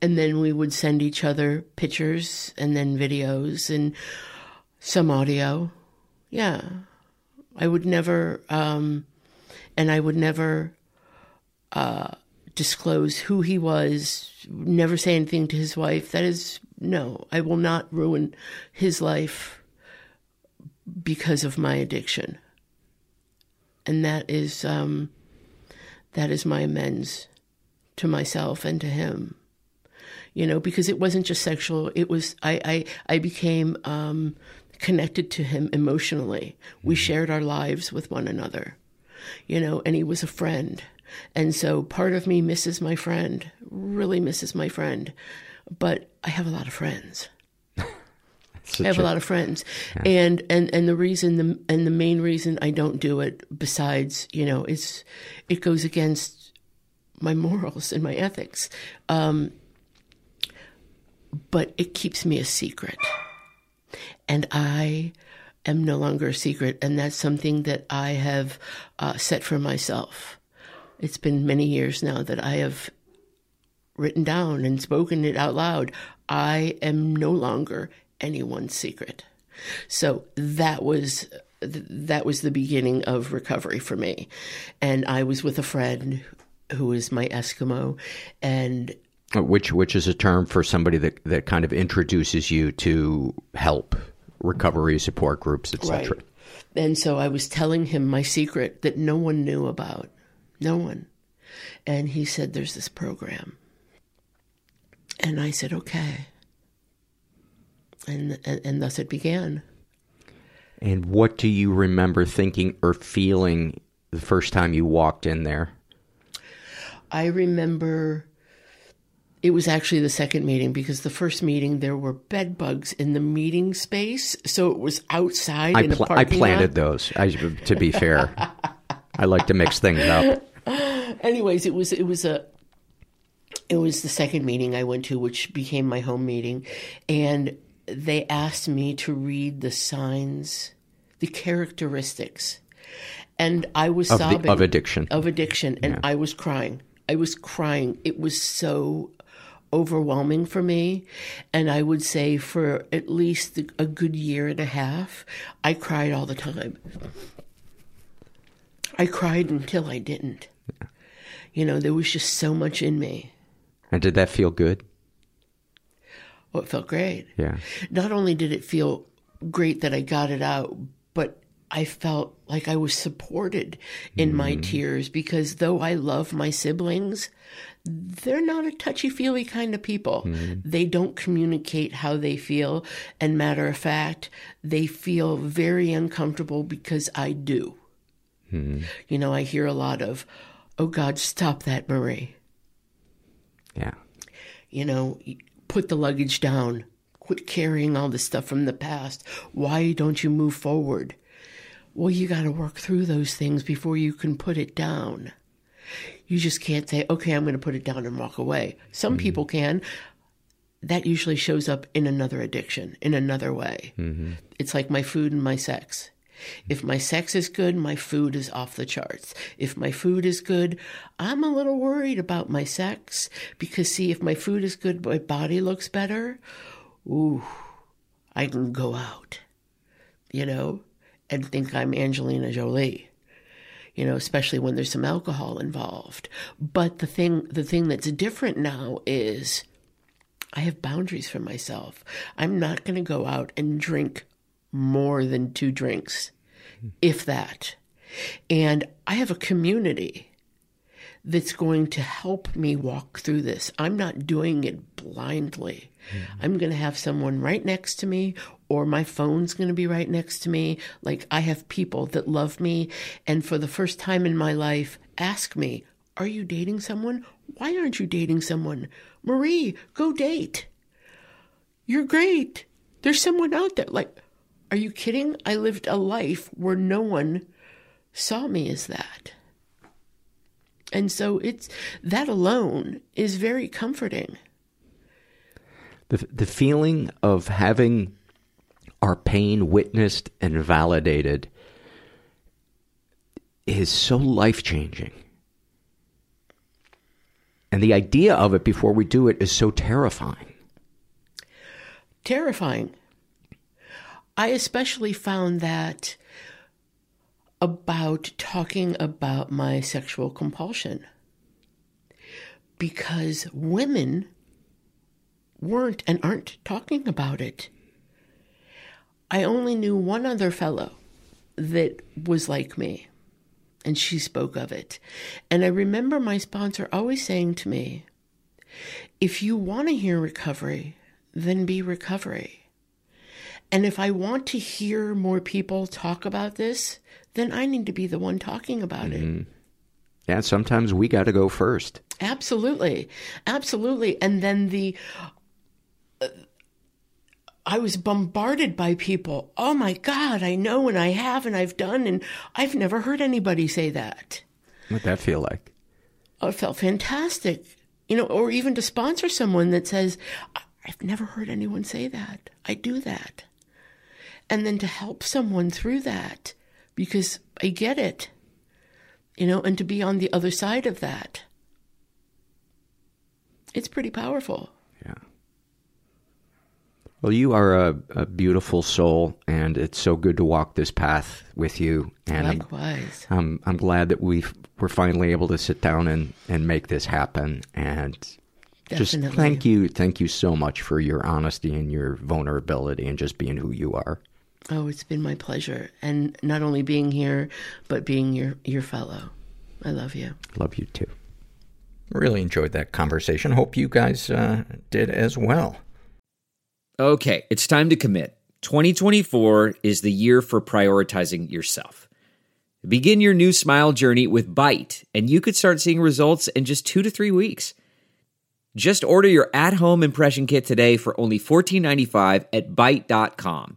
Speaker 8: and then we would send each other pictures and then videos and some audio. Yeah, I would never, um, and I would never uh, disclose who he was. Never say anything to his wife. That is no. I will not ruin his life because of my addiction, and that is um, that is my amends to myself and to him. You know, because it wasn't just sexual. It was I I I became um, connected to him emotionally. We shared our lives with one another. You know, and he was a friend. And so part of me misses my friend, really misses my friend. But I have a lot of friends. I have a lot of friends, and and and the reason the and the main reason I don't do it, besides you know, it's it goes against my morals and my ethics, um, but it keeps me a secret, and I am no longer a secret, and that's something that I have uh, set for myself. It's been many years now that I have written down and spoken it out loud. I am no longer anyone's secret. So that was that was the beginning of recovery for me. And I was with a friend who is my Eskimo and uh,
Speaker 1: Which which is a term for somebody that, that kind of introduces you to help, recovery support groups, etc.
Speaker 8: Right. And so I was telling him my secret that no one knew about. No one. And he said, There's this program. And I said, Okay. And, and, and thus it began.
Speaker 1: And what do you remember thinking or feeling the first time you walked in there?
Speaker 8: I remember it was actually the second meeting because the first meeting there were bed bugs in the meeting space, so it was outside
Speaker 1: I, pl- I planted
Speaker 8: lot.
Speaker 1: those. I, to be fair, I like to mix things up.
Speaker 8: Anyways, it was it was a it was the second meeting I went to, which became my home meeting, and they asked me to read the signs, the characteristics, and I was
Speaker 1: Of the-
Speaker 8: sobbing
Speaker 1: of addiction.
Speaker 8: of addiction, and
Speaker 1: Yeah.
Speaker 8: I was crying. I was crying. It was so overwhelming for me, and I would say for at least a good year and a half, I cried all the time. I cried until I didn't. You know, there was just so much in me.
Speaker 1: And did that feel good?
Speaker 8: Well, it felt great.
Speaker 1: Yeah.
Speaker 8: Not only did it feel great that I got it out, but I felt like I was supported in my mm. tears because though I love my siblings, they're not a touchy feely kind of people. Mm. They don't communicate how they feel. And matter of fact, they feel very uncomfortable because I do. Mm. You know, I hear a lot of, oh God, stop that, Marie.
Speaker 1: Yeah.
Speaker 8: You know, put the luggage down. Quit carrying all this stuff from the past. Why don't you move forward? Well, you got to work through those things before you can put it down. You just can't say, okay, I'm going to put it down and walk away. Some mm-hmm. people can. That usually shows up in another addiction, in another way. Mm-hmm. It's like my food and my sex. If my sex is good, my food is off the charts. If my food is good, I'm a little worried about my sex because, see, if my food is good, my body looks better. Ooh, I can go out, you know, and think I'm Angelina Jolie. You know, especially when there's some alcohol involved. But the thing, the thing that's different now is I have boundaries for myself. I'm not going to go out and drink more than two drinks, if that. And I have a community that's going to help me walk through this. I'm not doing it blindly. Mm-hmm. I'm going to have someone right next to me, or my phone's going to be right next to me. Like I have people that love me, and for the first time in my life, ask me, Are you dating someone? Why aren't you dating someone? Marie, go date. You're great. There's someone out there. Like, are you kidding? I lived a life where no one saw me as that. And so it's that alone is very comforting.
Speaker 9: The, the feeling of having our pain witnessed and validated is so life changing. And the idea of it before we do it is so terrifying.
Speaker 8: Terrifying. I especially found that about talking about my sexual compulsion because women weren't and aren't talking about it. I only knew one other fellow that was like me, and she spoke of it. And I remember my sponsor always saying to me, if you want to hear recovery, then be recovery. And if I want to hear more people talk about this, then I need to be the one talking about it.
Speaker 9: Yeah, sometimes we got to go first.
Speaker 8: Absolutely. Absolutely. And then the. uh, I was bombarded by people. Oh my God, I know and I have and I've done, and I've never heard anybody say that.
Speaker 9: What'd that feel like?
Speaker 8: Oh, it felt fantastic. You know, or even to sponsor someone that says, I've never heard anyone say that. I do that. And then to help someone through that because I get it, you know, and to be on the other side of that. It's pretty powerful. Yeah.
Speaker 9: Well, you are a, a beautiful soul, and it's so good to walk this path with you. And I'm- I'm, I'm glad that we we're finally able to sit down and, and make this happen. And
Speaker 8: Definitely.
Speaker 9: just thank you, thank you so much for your honesty and your vulnerability and just being who you are.
Speaker 8: Oh, it's been my pleasure. And not only being here, but being your, your fellow. I love you.
Speaker 9: Love you too.
Speaker 1: Really enjoyed that conversation. Hope you guys uh, did as well.
Speaker 10: Okay, it's time to commit. 2024 is the year for prioritizing yourself. Begin your new smile journey with Byte, and you could start seeing results in just two to three weeks. Just order your at home impression kit today for only $14.95 at Byte.com.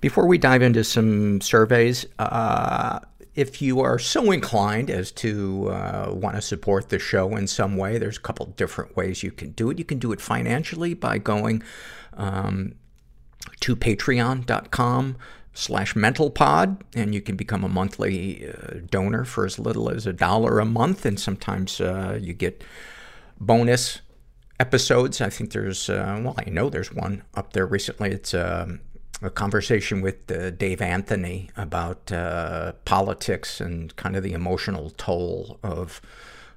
Speaker 1: Before we dive into some surveys, uh, if you are so inclined as to uh, want to support the show in some way, there's a couple different ways you can do it. You can do it financially by going um, to patreon.com slash mentalpod and you can become a monthly uh, donor for as little as a dollar a month and sometimes uh, you get bonus episodes i think there's uh, well i know there's one up there recently it's um, a conversation with uh, dave anthony about uh, politics and kind of the emotional toll of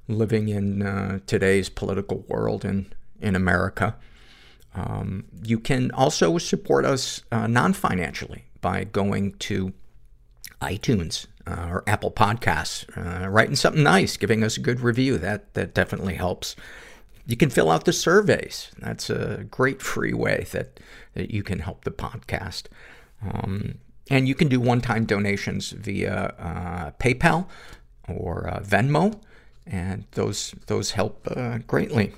Speaker 1: living in uh, today's political world in, in america um, you can also support us uh, non-financially by going to iTunes uh, or Apple Podcasts, uh, writing something nice, giving us a good review. That that definitely helps. You can fill out the surveys. That's a great free way that, that you can help the podcast. Um, and you can do one-time donations via uh, PayPal or uh, Venmo. And those, those help uh, greatly.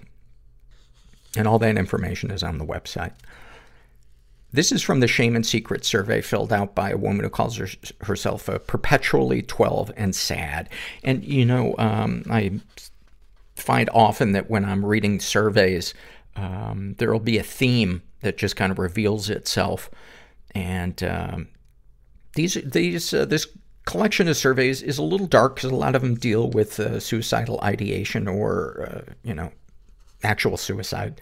Speaker 1: And all that information is on the website. This is from the Shame and Secret survey filled out by a woman who calls her, herself a perpetually 12 and sad. And, you know, um, I find often that when I'm reading surveys, um, there will be a theme that just kind of reveals itself. And um, these, these, uh, this collection of surveys is a little dark because a lot of them deal with uh, suicidal ideation or, uh, you know, actual suicide.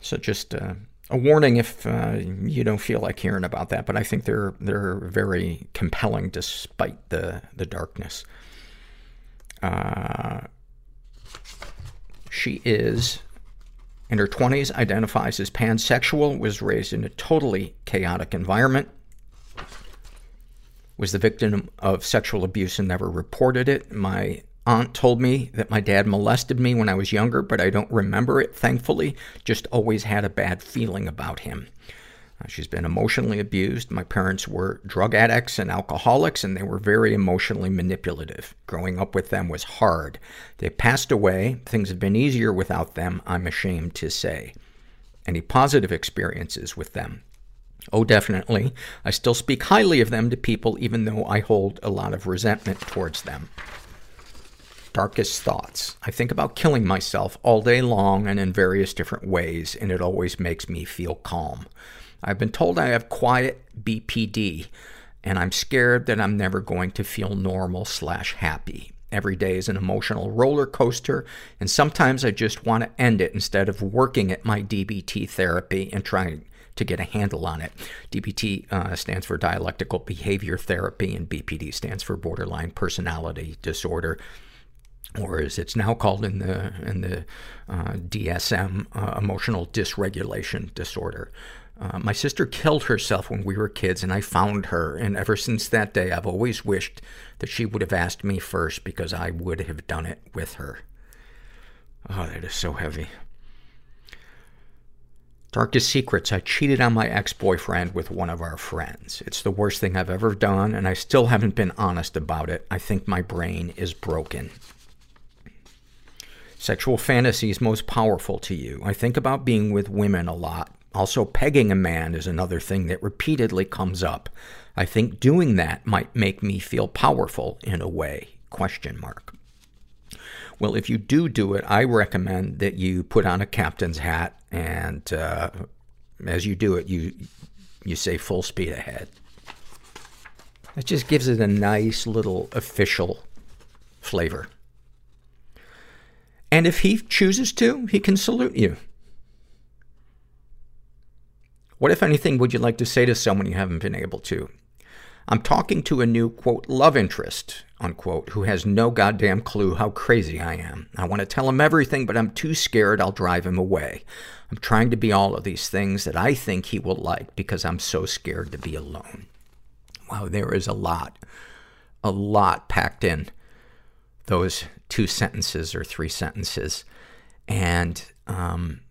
Speaker 1: So just uh, a warning if uh, you don't feel like hearing about that, but I think they're they're very compelling despite the the darkness. Uh, she is in her 20s, identifies as pansexual, was raised in a totally chaotic environment, was the victim of sexual abuse and never reported it. My aunt told me that my dad molested me when I was younger, but I don't remember it, thankfully. Just always had a bad feeling about him. Uh, she's been emotionally abused. My parents were drug addicts and alcoholics, and they were very emotionally manipulative. Growing up with them was hard. They passed away. Things have been easier without them, I'm ashamed to say. Any positive experiences with them? Oh, definitely. I still speak highly of them to people, even though I hold a lot of resentment towards them darkest thoughts. I think about killing myself all day long and in various different ways, and it always makes me feel calm. I've been told I have quiet BPD, and I'm scared that I'm never going to feel normal slash happy. Every day is an emotional roller coaster, and sometimes I just want to end it instead of working at my DBT therapy and trying to get a handle on it. DBT uh, stands for dialectical behavior therapy, and BPD stands for borderline personality disorder or as it's now called in the in the uh, DSM, uh, emotional dysregulation disorder. Uh, my sister killed herself when we were kids, and I found her. And ever since that day, I've always wished that she would have asked me first because I would have done it with her. Oh, that is so heavy. Darkest secrets. I cheated on my ex-boyfriend with one of our friends. It's the worst thing I've ever done, and I still haven't been honest about it. I think my brain is broken. Sexual fantasies most powerful to you. I think about being with women a lot. Also, pegging a man is another thing that repeatedly comes up. I think doing that might make me feel powerful in a way. Question mark. Well, if you do do it, I recommend that you put on a captain's hat and, uh, as you do it, you, you say full speed ahead. It just gives it a nice little official flavor. And if he chooses to, he can salute you. What, if anything, would you like to say to someone you haven't been able to? I'm talking to a new, quote, love interest, unquote, who has no goddamn clue how crazy I am. I want to tell him everything, but I'm too scared I'll drive him away. I'm trying to be all of these things that I think he will like because I'm so scared to be alone. Wow, there is a lot, a lot packed in those two sentences or three sentences. And, um,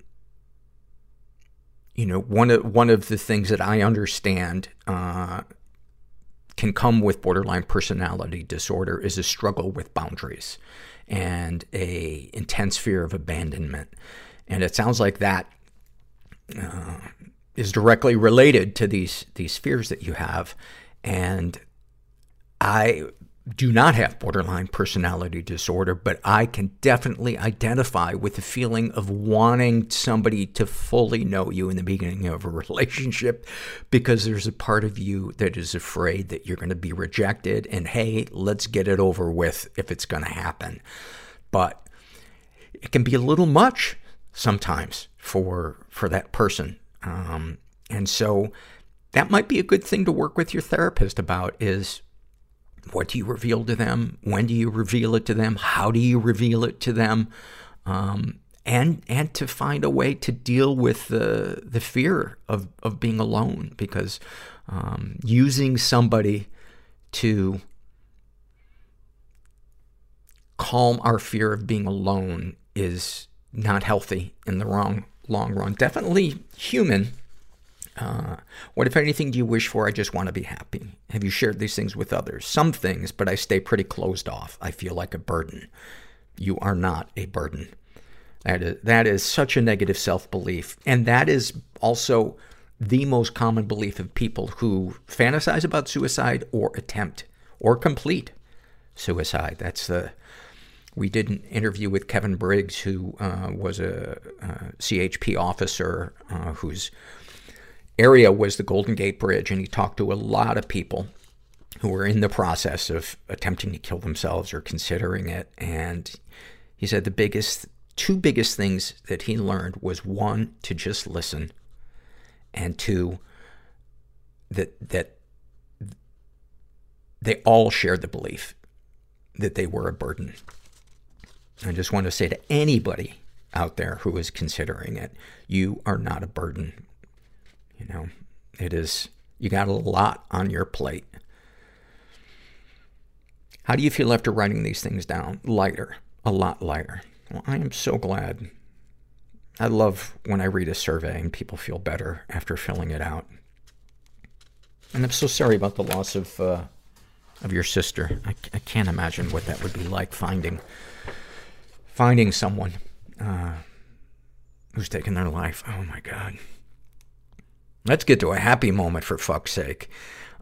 Speaker 1: you know, one of, one of the things that I understand, uh, can come with borderline personality disorder is a struggle with boundaries and a intense fear of abandonment. And it sounds like that, uh, is directly related to these, these fears that you have. And I do not have borderline personality disorder, but I can definitely identify with the feeling of wanting somebody to fully know you in the beginning of a relationship because there's a part of you that is afraid that you're going to be rejected and hey, let's get it over with if it's going to happen. But it can be a little much sometimes for, for that person. Um, and so that might be a good thing to work with your therapist about is what do you reveal to them? When do you reveal it to them? How do you reveal it to them? Um, and, and to find a way to deal with the, the fear of, of being alone because, um, using somebody to calm our fear of being alone is not healthy in the wrong, long run. Definitely human, uh, what, if anything, do you wish for? I just want to be happy. Have you shared these things with others? Some things, but I stay pretty closed off. I feel like a burden. You are not a burden. That is, that is such a negative self-belief. And that is also the most common belief of people who fantasize about suicide or attempt or complete suicide. That's the, we did an interview with Kevin Briggs, who uh, was a, uh CHP officer uh, whose area was the Golden Gate Bridge, and he talked to a lot of people who were in the process of attempting to kill themselves or considering it. And he said the biggest, two biggest things that he learned was one, to just listen, and two, that, that they all shared the belief that they were a burden. I just want to say to anybody out there who is considering it, you are not a burden. You know, it is, you got a lot on your plate. How do you feel after writing these things down? Lighter. A lot lighter. Well, I am so glad. I love when I read a survey and people feel better after filling it out. And I'm so sorry about the loss of, uh, of your sister. I, I can't imagine what that would be like finding, finding someone, uh, who's taken their life. Oh my God. Let's get to a happy moment for fuck's sake.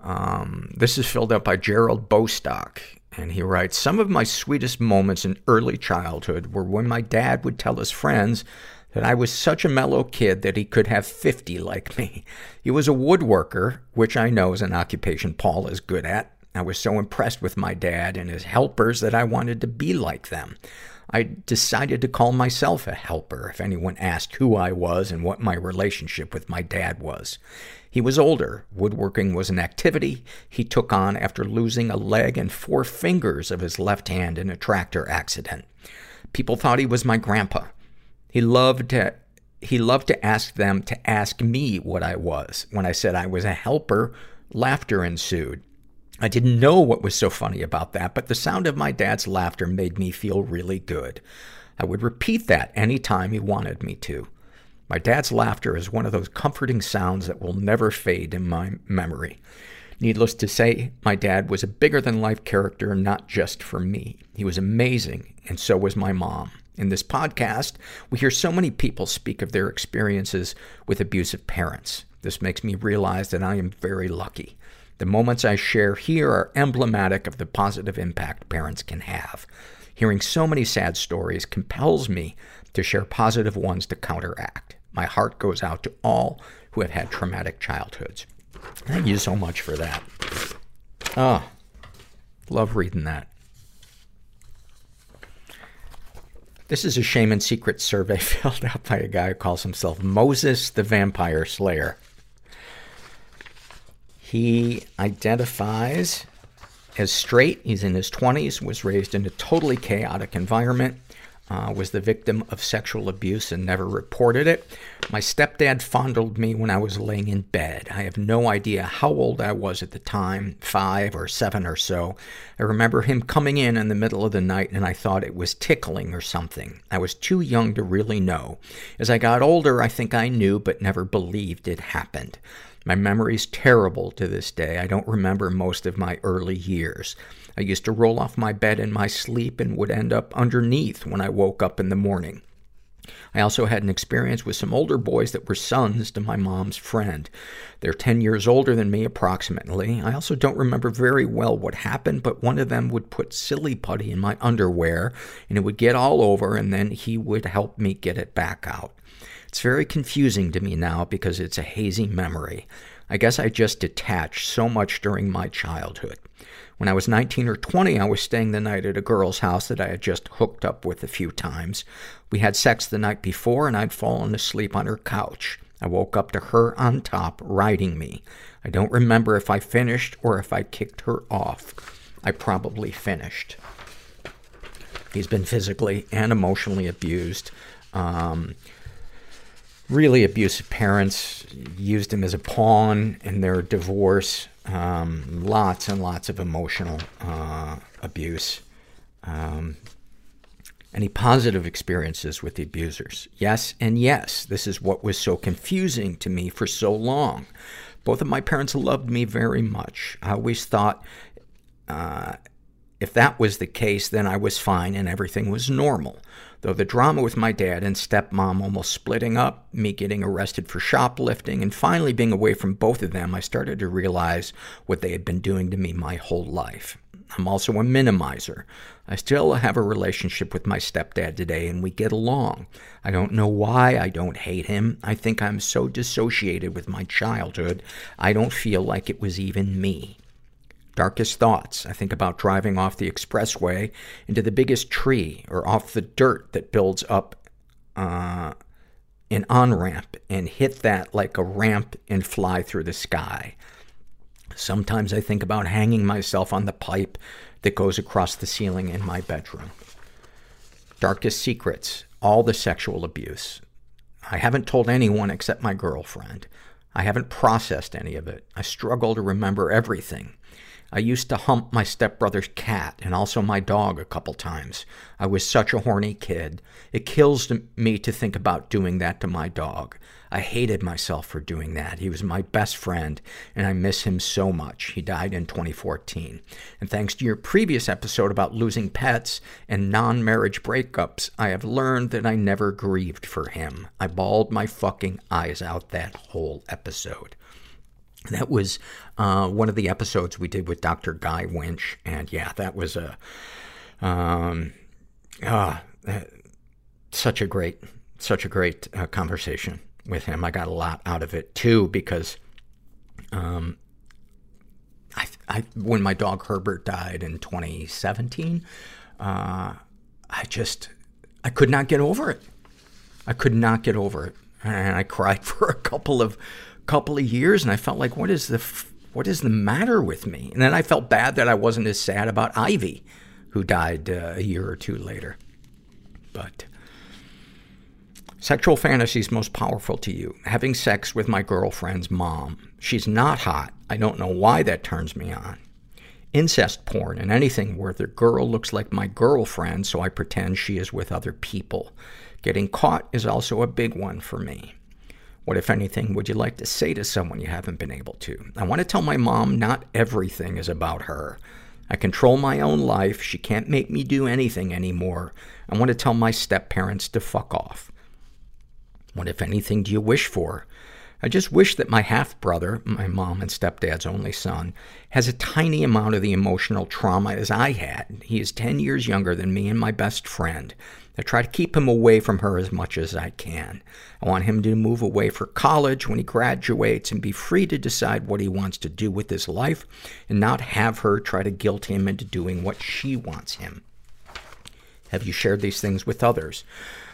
Speaker 1: Um, this is filled out by Gerald Bostock. And he writes, Some of my sweetest moments in early childhood were when my dad would tell his friends that I was such a mellow kid that he could have 50 like me. He was a woodworker, which I know is an occupation Paul is good at. I was so impressed with my dad and his helpers that I wanted to be like them. I decided to call myself a helper if anyone asked who I was and what my relationship with my dad was. He was older. Woodworking was an activity he took on after losing a leg and four fingers of his left hand in a tractor accident. People thought he was my grandpa. He loved to, he loved to ask them to ask me what I was. When I said I was a helper, laughter ensued. I didn't know what was so funny about that, but the sound of my dad's laughter made me feel really good. I would repeat that any time he wanted me to. My dad's laughter is one of those comforting sounds that will never fade in my memory. Needless to say, my dad was a bigger than life character, not just for me. He was amazing, and so was my mom. In this podcast, we hear so many people speak of their experiences with abusive parents. This makes me realize that I am very lucky. The moments I share here are emblematic of the positive impact parents can have. Hearing so many sad stories compels me to share positive ones to counteract. My heart goes out to all who have had traumatic childhoods. Thank you so much for that. Oh, love reading that. This is a shame and secret survey filled out by a guy who calls himself Moses the Vampire Slayer. He identifies as straight. He's in his 20s, was raised in a totally chaotic environment, uh, was the victim of sexual abuse and never reported it. My stepdad fondled me when I was laying in bed. I have no idea how old I was at the time, five or seven or so. I remember him coming in in the middle of the night and I thought it was tickling or something. I was too young to really know. As I got older, I think I knew but never believed it happened. My memory's terrible to this day. I don't remember most of my early years. I used to roll off my bed in my sleep and would end up underneath when I woke up in the morning. I also had an experience with some older boys that were sons to my mom's friend. They're 10 years older than me, approximately. I also don't remember very well what happened, but one of them would put silly putty in my underwear, and it would get all over, and then he would help me get it back out. It's very confusing to me now because it's a hazy memory. I guess I just detached so much during my childhood. When I was 19 or 20, I was staying the night at a girl's house that I had just hooked up with a few times. We had sex the night before and I'd fallen asleep on her couch. I woke up to her on top, riding me. I don't remember if I finished or if I kicked her off. I probably finished. He's been physically and emotionally abused. Um, really abusive parents used him as a pawn in their divorce. Um, lots and lots of emotional uh, abuse. Um, any positive experiences with the abusers? Yes and yes. This is what was so confusing to me for so long. Both of my parents loved me very much. I always thought uh, If that was the case, then I was fine and everything was normal. Though the drama with my dad and stepmom almost splitting up, me getting arrested for shoplifting, and finally being away from both of them, I started to realize what they had been doing to me my whole life. I'm also a minimizer. I still have a relationship with my stepdad today and we get along. I don't know why I don't hate him. I think I'm so dissociated with my childhood, I don't feel like it was even me. Darkest thoughts. I think about driving off the expressway into the biggest tree or off the dirt that builds up uh, an on ramp and hit that like a ramp and fly through the sky. Sometimes I think about hanging myself on the pipe that goes across the ceiling in my bedroom. Darkest secrets. All the sexual abuse. I haven't told anyone except my girlfriend. I haven't processed any of it. I struggle to remember everything. I used to hump my stepbrother's cat and also my dog a couple times. I was such a horny kid. It kills me to think about doing that to my dog. I hated myself for doing that. He was my best friend, and I miss him so much. He died in 2014. And thanks to your previous episode about losing pets and non-marriage breakups, I have learned that I never grieved for him. I bawled my fucking eyes out that whole episode. That was uh, one of the episodes we did with Dr. Guy Winch, and yeah, that was a um, uh, such a great, such a great uh, conversation with him. I got a lot out of it too because, um, I, I when my dog Herbert died in 2017, uh, I just I could not get over it. I could not get over it, and I cried for a couple of couple of years, and I felt like, what is the f- what is the matter with me? And then I felt bad that I wasn't as sad about Ivy, who died uh, a year or two later. But sexual fantasies most powerful to you: having sex with my girlfriend's mom. She's not hot. I don't know why that turns me on. Incest porn and anything where the girl looks like my girlfriend, so I pretend she is with other people. Getting caught is also a big one for me. What, if anything, would you like to say to someone you haven't been able to? I want to tell my mom not everything is about her. I control my own life. She can't make me do anything anymore. I want to tell my step parents to fuck off. What, if anything, do you wish for? I just wish that my half brother, my mom and stepdad's only son, has a tiny amount of the emotional trauma as I had. He is 10 years younger than me and my best friend. I try to keep him away from her as much as I can. I want him to move away for college when he graduates and be free to decide what he wants to do with his life and not have her try to guilt him into doing what she wants him. Have you shared these things with others?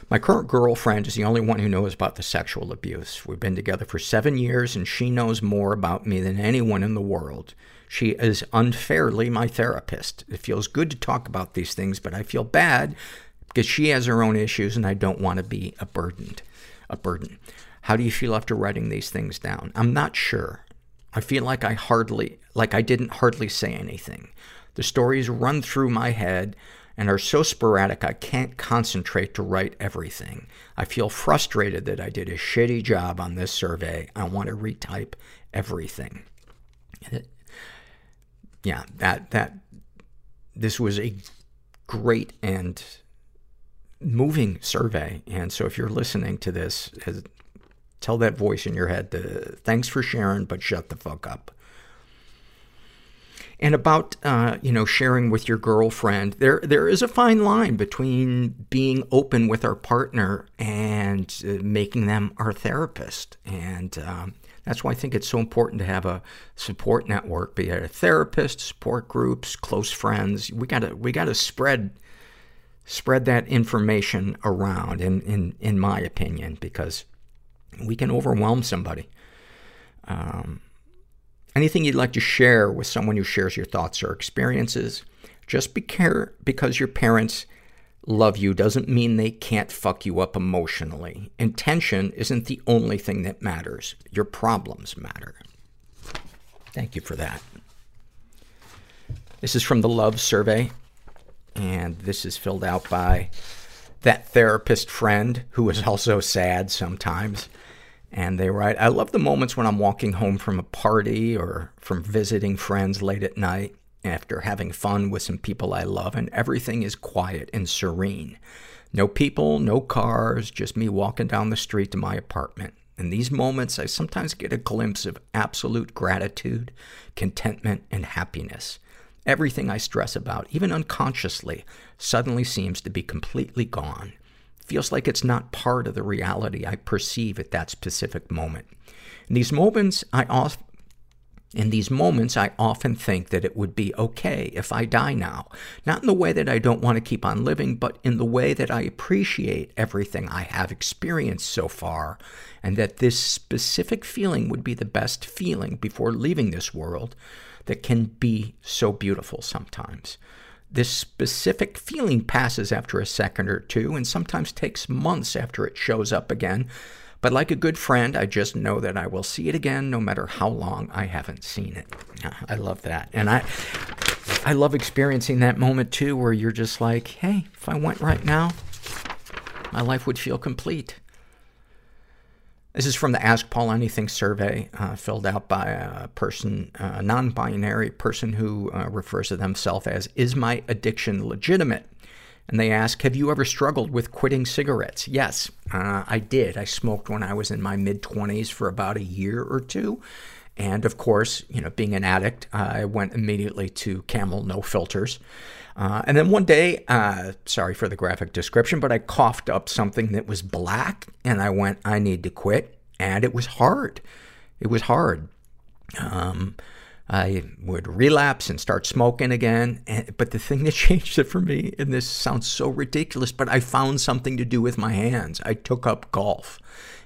Speaker 1: My current girlfriend is the only one who knows about the sexual abuse. We've been together for seven years and she knows more about me than anyone in the world. She is unfairly my therapist. It feels good to talk about these things, but I feel bad because she has her own issues and I don't want to be a burden. A burden. How do you feel after writing these things down? I'm not sure. I feel like I hardly, like I didn't hardly say anything. The stories run through my head and are so sporadic I can't concentrate to write everything. I feel frustrated that I did a shitty job on this survey. I want to retype everything. Yeah, that, that, this was a great and moving survey. And so if you're listening to this, tell that voice in your head to, thanks for sharing, but shut the fuck up. And about, uh, you know, sharing with your girlfriend, there, there is a fine line between being open with our partner and uh, making them our therapist. And, um, that's why I think it's so important to have a support network, be it a therapist, support groups, close friends. We gotta, we gotta spread, spread that information around, in, in, in my opinion, because we can overwhelm somebody. Um, anything you'd like to share with someone who shares your thoughts or experiences, just be care, because your parents love you doesn't mean they can't fuck you up emotionally. Intention isn't the only thing that matters. Your problems matter. Thank you for that. This is from the Love Survey, and this is filled out by that therapist friend who is also sad sometimes. And they write, I love the moments when I'm walking home from a party or from visiting friends late at night after having fun with some people I love, and everything is quiet and serene. No people, no cars, just me walking down the street to my apartment. In these moments, I sometimes get a glimpse of absolute gratitude, contentment, and happiness. Everything I stress about, even unconsciously, suddenly seems to be completely gone. Feels like it's not part of the reality I perceive at that specific moment. In these moments, I off, in these moments, I often think that it would be okay if I die now. Not in the way that I don't want to keep on living, but in the way that I appreciate everything I have experienced so far, and that this specific feeling would be the best feeling before leaving this world that can be so beautiful sometimes. This specific feeling passes after a second or two and sometimes takes months after it shows up again. But like a good friend, I just know that I will see it again no matter how long I haven't seen it. I love that. And I, I love experiencing that moment too where you're just like, hey, if I went right now, my life would feel complete. This is from the Ask Paul Anything survey, uh, filled out by a person, a non-binary person who uh, refers to themselves as, is my addiction legitimate? And they ask, have you ever struggled with quitting cigarettes? Yes, uh, I did. I smoked when I was in my mid twenties for about a year or two. And of course, you know, being an addict, I went immediately to Camel No Filters. Uh, and then one day, uh, sorry for the graphic description, but I coughed up something that was black and I went, I need to quit. And it was hard. It was hard. Um, I would relapse and start smoking again. And, but the thing that changed it for me, and this sounds so ridiculous, but I found something to do with my hands. I took up golf.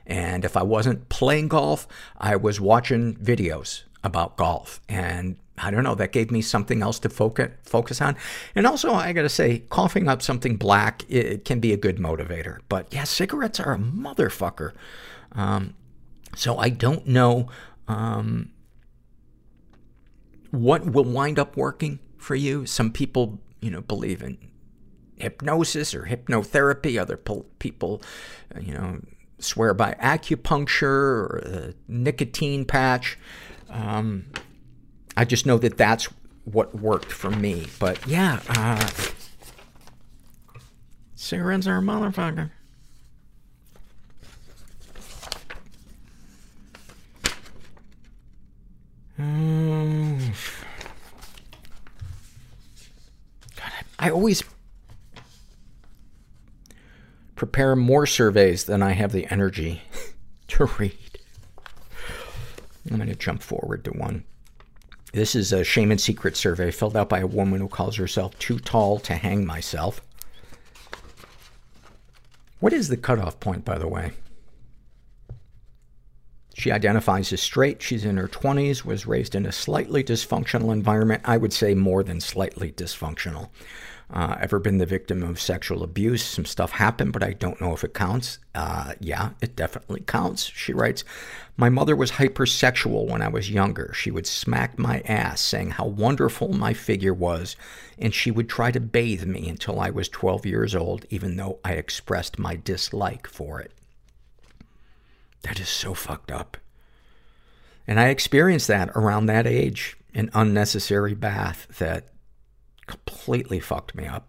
Speaker 1: And if I wasn't playing golf, I was watching videos about golf. And I don't know, that gave me something else to focus, focus on. And also, I gotta say, coughing up something black, it, it can be a good motivator. But yeah, cigarettes are a motherfucker. Um, so I don't know, um, what will wind up working for you. Some people, you know, believe in hypnosis or hypnotherapy. Other people, you know, swear by acupuncture or the nicotine patch. Um, I just know that that's what worked for me. But yeah, uh, cigarettes are a motherfucker. God, I always prepare more surveys than I have the energy to read. I'm going to jump forward to one. This is a shame and secret survey filled out by a woman who calls herself too tall to hang myself. What is the cutoff point, by the way? She identifies as straight. She's in her 20s, was raised in a slightly dysfunctional environment. I would say more than slightly dysfunctional. Uh, ever been the victim of sexual abuse? Some stuff happened, but I don't know if it counts. Uh, yeah, it definitely counts. She writes, My mother was hypersexual when I was younger. She would smack my ass, saying how wonderful my figure was, and she would try to bathe me until I was 12 years old, even though I expressed my dislike for it. That is so fucked up. And I experienced that around that age, an unnecessary bath that completely fucked me up.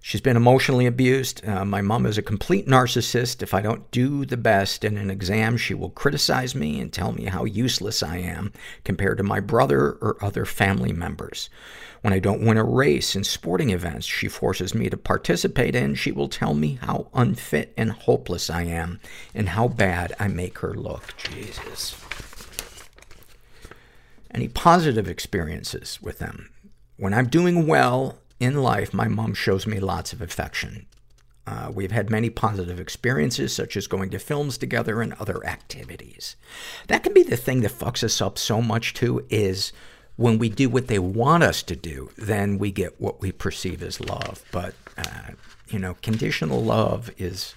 Speaker 1: She's been emotionally abused. Uh, my mom is a complete narcissist. If I don't do the best in an exam, she will criticize me and tell me how useless I am compared to my brother or other family members. When I don't win a race in sporting events she forces me to participate in, she will tell me how unfit and hopeless I am and how bad I make her look. Jesus. Any positive experiences with them? When I'm doing well in life, my mom shows me lots of affection. Uh, we've had many positive experiences, such as going to films together and other activities. That can be the thing that fucks us up so much, too, is when we do what they want us to do, then we get what we perceive as love. But, uh, you know, conditional love is,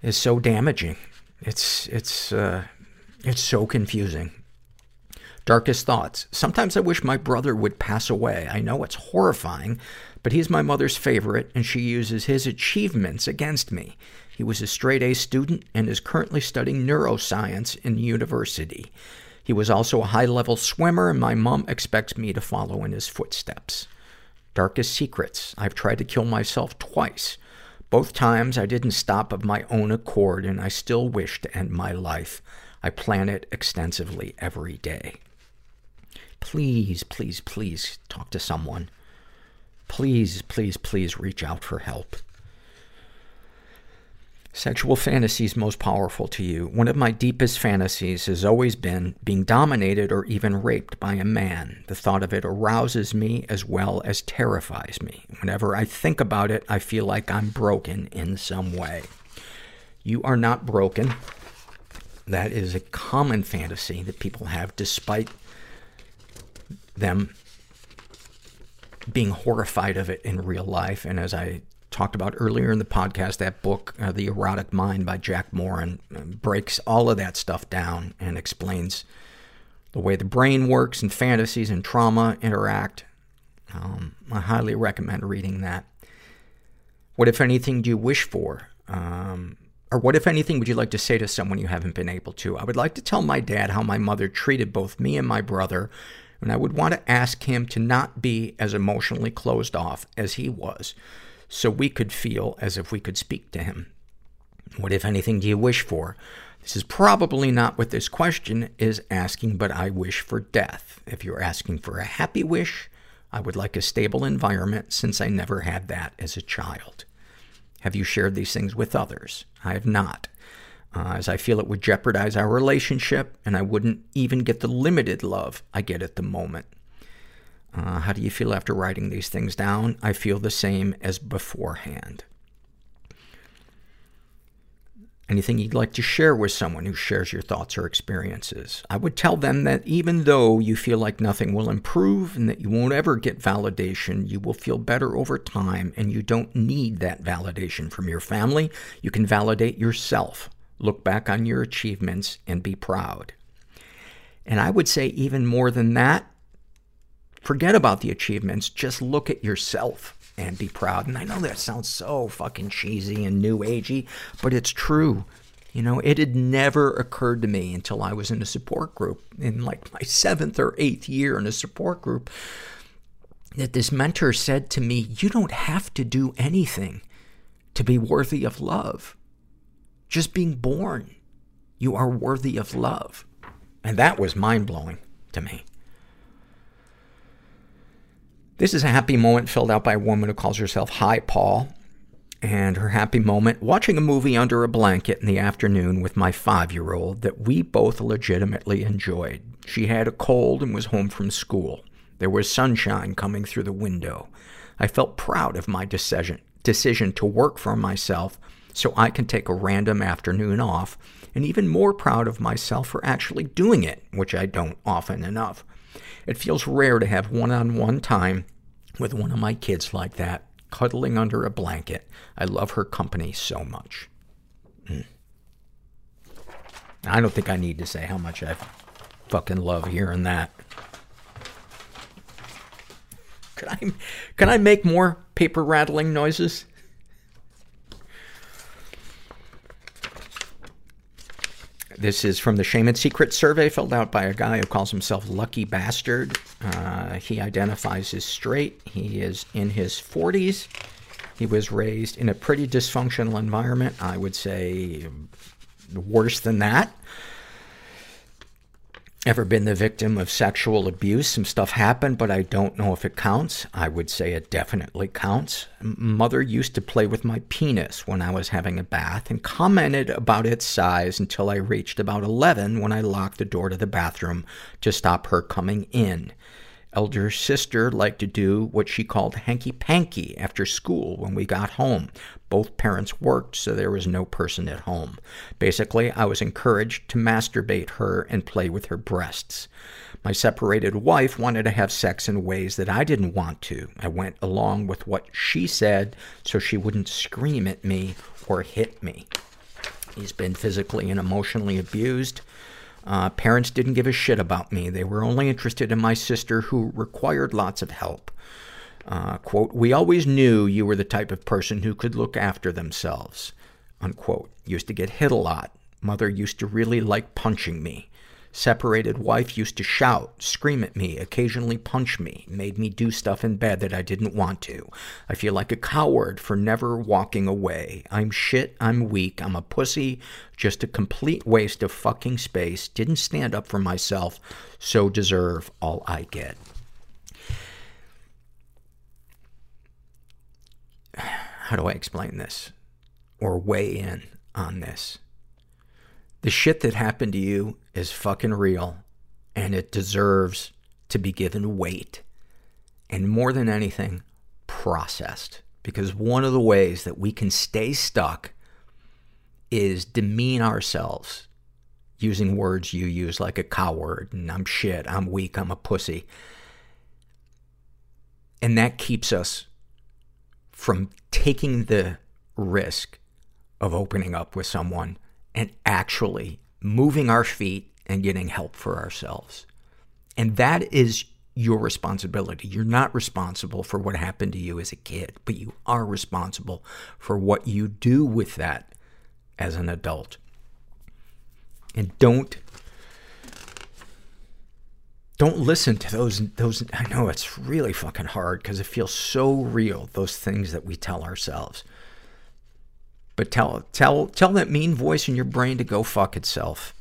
Speaker 1: is so damaging. It's, it's, uh, it's so confusing. Darkest thoughts. Sometimes I wish my brother would pass away. I know it's horrifying, but he's my mother's favorite, and she uses his achievements against me. He was a straight A student and is currently studying neuroscience in university. He was also a high-level swimmer, and my mom expects me to follow in his footsteps. Darkest secrets. I've tried to kill myself twice. Both times I didn't stop of my own accord, and I still wish to end my life. I plan it extensively every day. Please, please, please talk to someone. Please, please, please reach out for help. Sexual fantasies most powerful to you. One of my deepest fantasies has always been being dominated or even raped by a man. The thought of it arouses me as well as terrifies me. Whenever I think about it, I feel like I'm broken in some way. You are not broken. That is a common fantasy that people have despite them being horrified of it in real life. And as I talked about earlier in the podcast, that book, uh, The Erotic Mind by Jack Morin, uh, breaks all of that stuff down and explains the way the brain works and fantasies and trauma interact. Um, I highly recommend reading that. What, if anything, do you wish for? Um, or what, if anything, would you like to say to someone you haven't been able to? I would like to tell my dad how my mother treated both me and my brother, and I would want to ask him to not be as emotionally closed off as he was so we could feel as if we could speak to him. What, if anything, do you wish for? This is probably not what this question is asking, but I wish for death. If you're asking for a happy wish, I would like a stable environment since I never had that as a child. Have you shared these things with others? I have not. Uh, as I feel it would jeopardize our relationship and I wouldn't even get the limited love I get at the moment. Uh, how do you feel after writing these things down? I feel the same as beforehand. Anything you'd like to share with someone who shares your thoughts or experiences? I would tell them that even though you feel like nothing will improve and that you won't ever get validation, you will feel better over time and you don't need that validation from your family. You can validate yourself. Look back on your achievements and be proud. And I would say even more than that, forget about the achievements. Just look at yourself and be proud. And I know that sounds so fucking cheesy and new agey, but it's true. You know, it had never occurred to me until I was in a support group in like my seventh or eighth year in a support group that this mentor said to me, you don't have to do anything to be worthy of love. Just being born, you are worthy of love. And that was mind blowing to me. This is a happy moment filled out by a woman who calls herself Hi Paul. And her happy moment, watching a movie under a blanket in the afternoon with my five-year-old that we both legitimately enjoyed. She had a cold and was home from school. There was sunshine coming through the window. I felt proud of my decision, decision to work for myself so I can take a random afternoon off, and even more proud of myself for actually doing it, which I don't often enough. It feels rare to have one-on-one time with one of my kids like that, cuddling under a blanket. I love her company so much. Mm. I don't think I need to say how much I fucking love hearing that. Can I, can I make more paper rattling noises? This is from the Shame and Secret survey filled out by a guy who calls himself Lucky Bastard. Uh, he identifies as straight. He is in his 40s. He was raised in a pretty dysfunctional environment. I would say worse than that. Ever been the victim of sexual abuse? Some stuff happened, but I don't know if it counts. I would say it definitely counts. Mother used to play with my penis when I was having a bath and commented about its size until I reached about 11 when I locked the door to the bathroom to stop her coming in. Elder sister liked to do what she called hanky-panky after school when we got home. Both parents worked, so there was no person at home. Basically, I was encouraged to masturbate her and play with her breasts. My separated wife wanted to have sex in ways that I didn't want to. I went along with what she said so she wouldn't scream at me or hit me. He's been physically and emotionally abused. Uh, parents didn't give a shit about me. They were only interested in my sister who required lots of help. Uh, quote, we always knew you were the type of person who could look after themselves. Unquote. Used to get hit a lot. Mother used to really like punching me. Separated wife used to shout, scream at me, occasionally punch me, made me do stuff in bed that I didn't want to. I feel like a coward for never walking away. I'm shit, I'm weak, I'm a pussy, just a complete waste of fucking space, didn't stand up for myself, so deserve all I get. How do I explain this? Or weigh in on this? The shit that happened to you is fucking real and it deserves to be given weight. And more than anything, processed. Because one of the ways that we can stay stuck is demean ourselves using words you use like a coward and I'm shit, I'm weak, I'm a pussy. And that keeps us from taking the risk of opening up with someone and actually moving our feet and getting help for ourselves. And that is your responsibility. You're not responsible for what happened to you as a kid, but you are responsible for what you do with that as an adult. And don't don't listen to those those I know it's really fucking hard cuz it feels so real those things that we tell ourselves. But tell tell tell that mean voice in your brain to go fuck itself.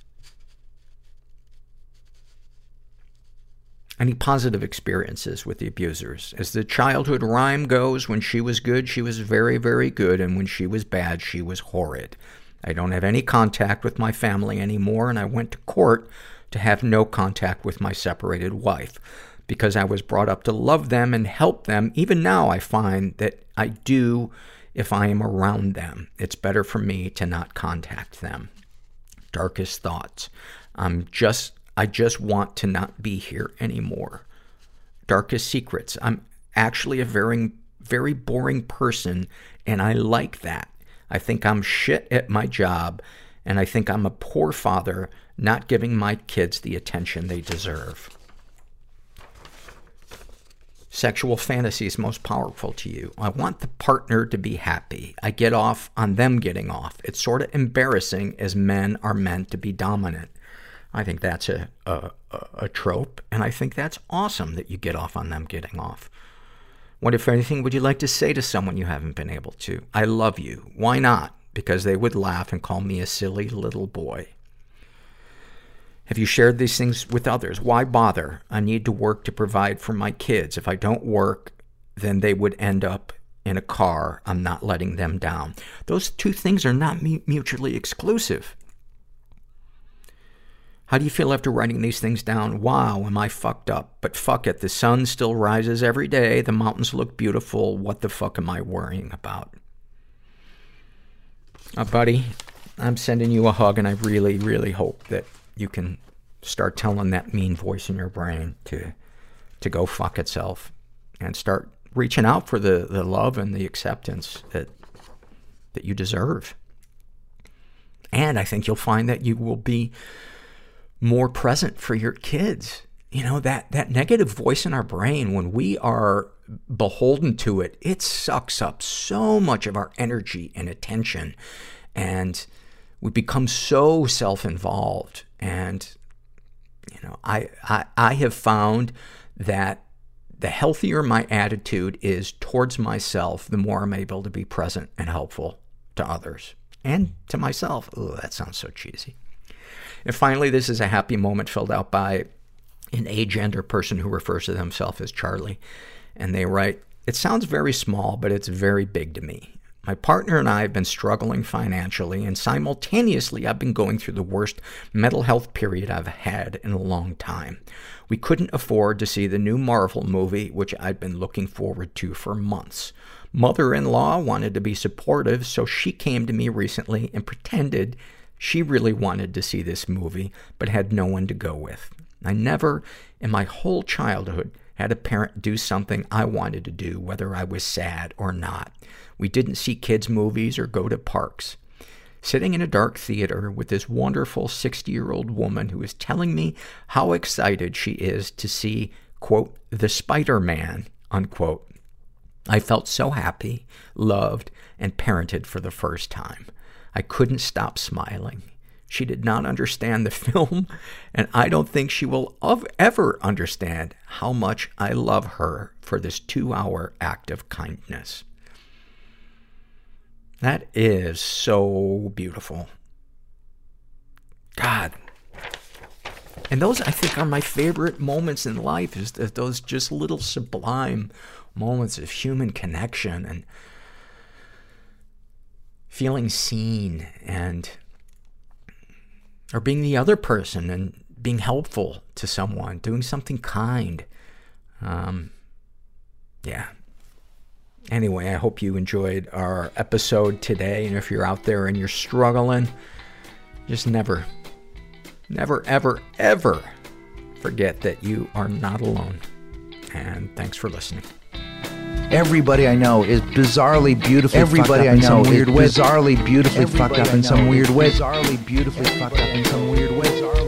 Speaker 1: Any positive experiences with the abusers? As the childhood rhyme goes, when she was good, she was very, very good, and when she was bad, she was horrid. I don't have any contact with my family anymore, and I went to court to have no contact with my separated wife. Because I was brought up to love them and help them, even now I find that I do if I am around them. It's better for me to not contact them. Darkest thoughts. I'm just, I just want to not be here anymore. Darkest secrets. I'm actually a very, very boring person, and I like that. I think I'm shit at my job, and I think I'm a poor father not giving my kids the attention they deserve. Sexual fantasies most powerful to you. I want the partner to be happy. I get off on them getting off. It's sort of embarrassing as men are meant to be dominant. I think that's a, a, a trope, and I think that's awesome that you get off on them getting off. What, if anything, would you like to say to someone you haven't been able to? I love you. Why not? Because they would laugh and call me a silly little boy. Have you shared these things with others? Why bother? I need to work to provide for my kids. If I don't work, then they would end up in a car. I'm not letting them down. Those two things are not mutually exclusive. How do you feel after writing these things down? Wow, am I fucked up? But fuck it, the sun still rises every day, the mountains look beautiful, what the fuck am I worrying about? Uh, buddy, I'm sending you a hug, and I really, really hope that you can start telling that mean voice in your brain to, to go fuck itself and start reaching out for the, the love and the acceptance that, that you deserve. And I think you'll find that you will be more present for your kids. You know, that, that negative voice in our brain, when we are beholden to it, it sucks up so much of our energy and attention. And we become so self-involved. And, you know, I, I, I have found that the healthier my attitude is towards myself, the more I'm able to be present and helpful to others and to myself. Oh, that sounds so cheesy. And finally, this is a happy moment filled out by an agender person who refers to themselves as Charlie. And they write, It sounds very small, but it's very big to me. My partner and I have been struggling financially, and simultaneously, I've been going through the worst mental health period I've had in a long time. We couldn't afford to see the new Marvel movie, which I'd been looking forward to for months. Mother-in-law wanted to be supportive, so she came to me recently and pretended she really wanted to see this movie, but had no one to go with. I never, in my whole childhood, had a parent do something I wanted to do, whether I was sad or not. We didn't see kids' movies or go to parks. Sitting in a dark theater with this wonderful 60-year-old woman who is telling me how excited she is to see, quote, the Spider-Man, unquote. I felt so happy, loved, and parented for the first time. I couldn't stop smiling. She did not understand the film, and I don't think she will ever understand how much I love her for this two hour act of kindness. That is so beautiful. God. And those, I think, are my favorite moments in life, is that those just little sublime moments of human connection and feeling seen and or being the other person and being helpful to someone, doing something kind. Um, yeah. Anyway, I hope you enjoyed our episode today. And if you're out there and you're struggling, just never, never, ever, ever forget that you are not alone. And thanks for listening.
Speaker 11: Everybody I know is bizarrely beautifully
Speaker 12: Everybody
Speaker 11: fucked up
Speaker 12: I
Speaker 11: in
Speaker 12: know
Speaker 11: some
Speaker 12: is
Speaker 11: weird way.
Speaker 12: bizarrely beautifully
Speaker 11: Everybody
Speaker 12: fucked up in some weird
Speaker 11: is
Speaker 12: way.
Speaker 11: Bizarrely beautifully fucked up in some weird way.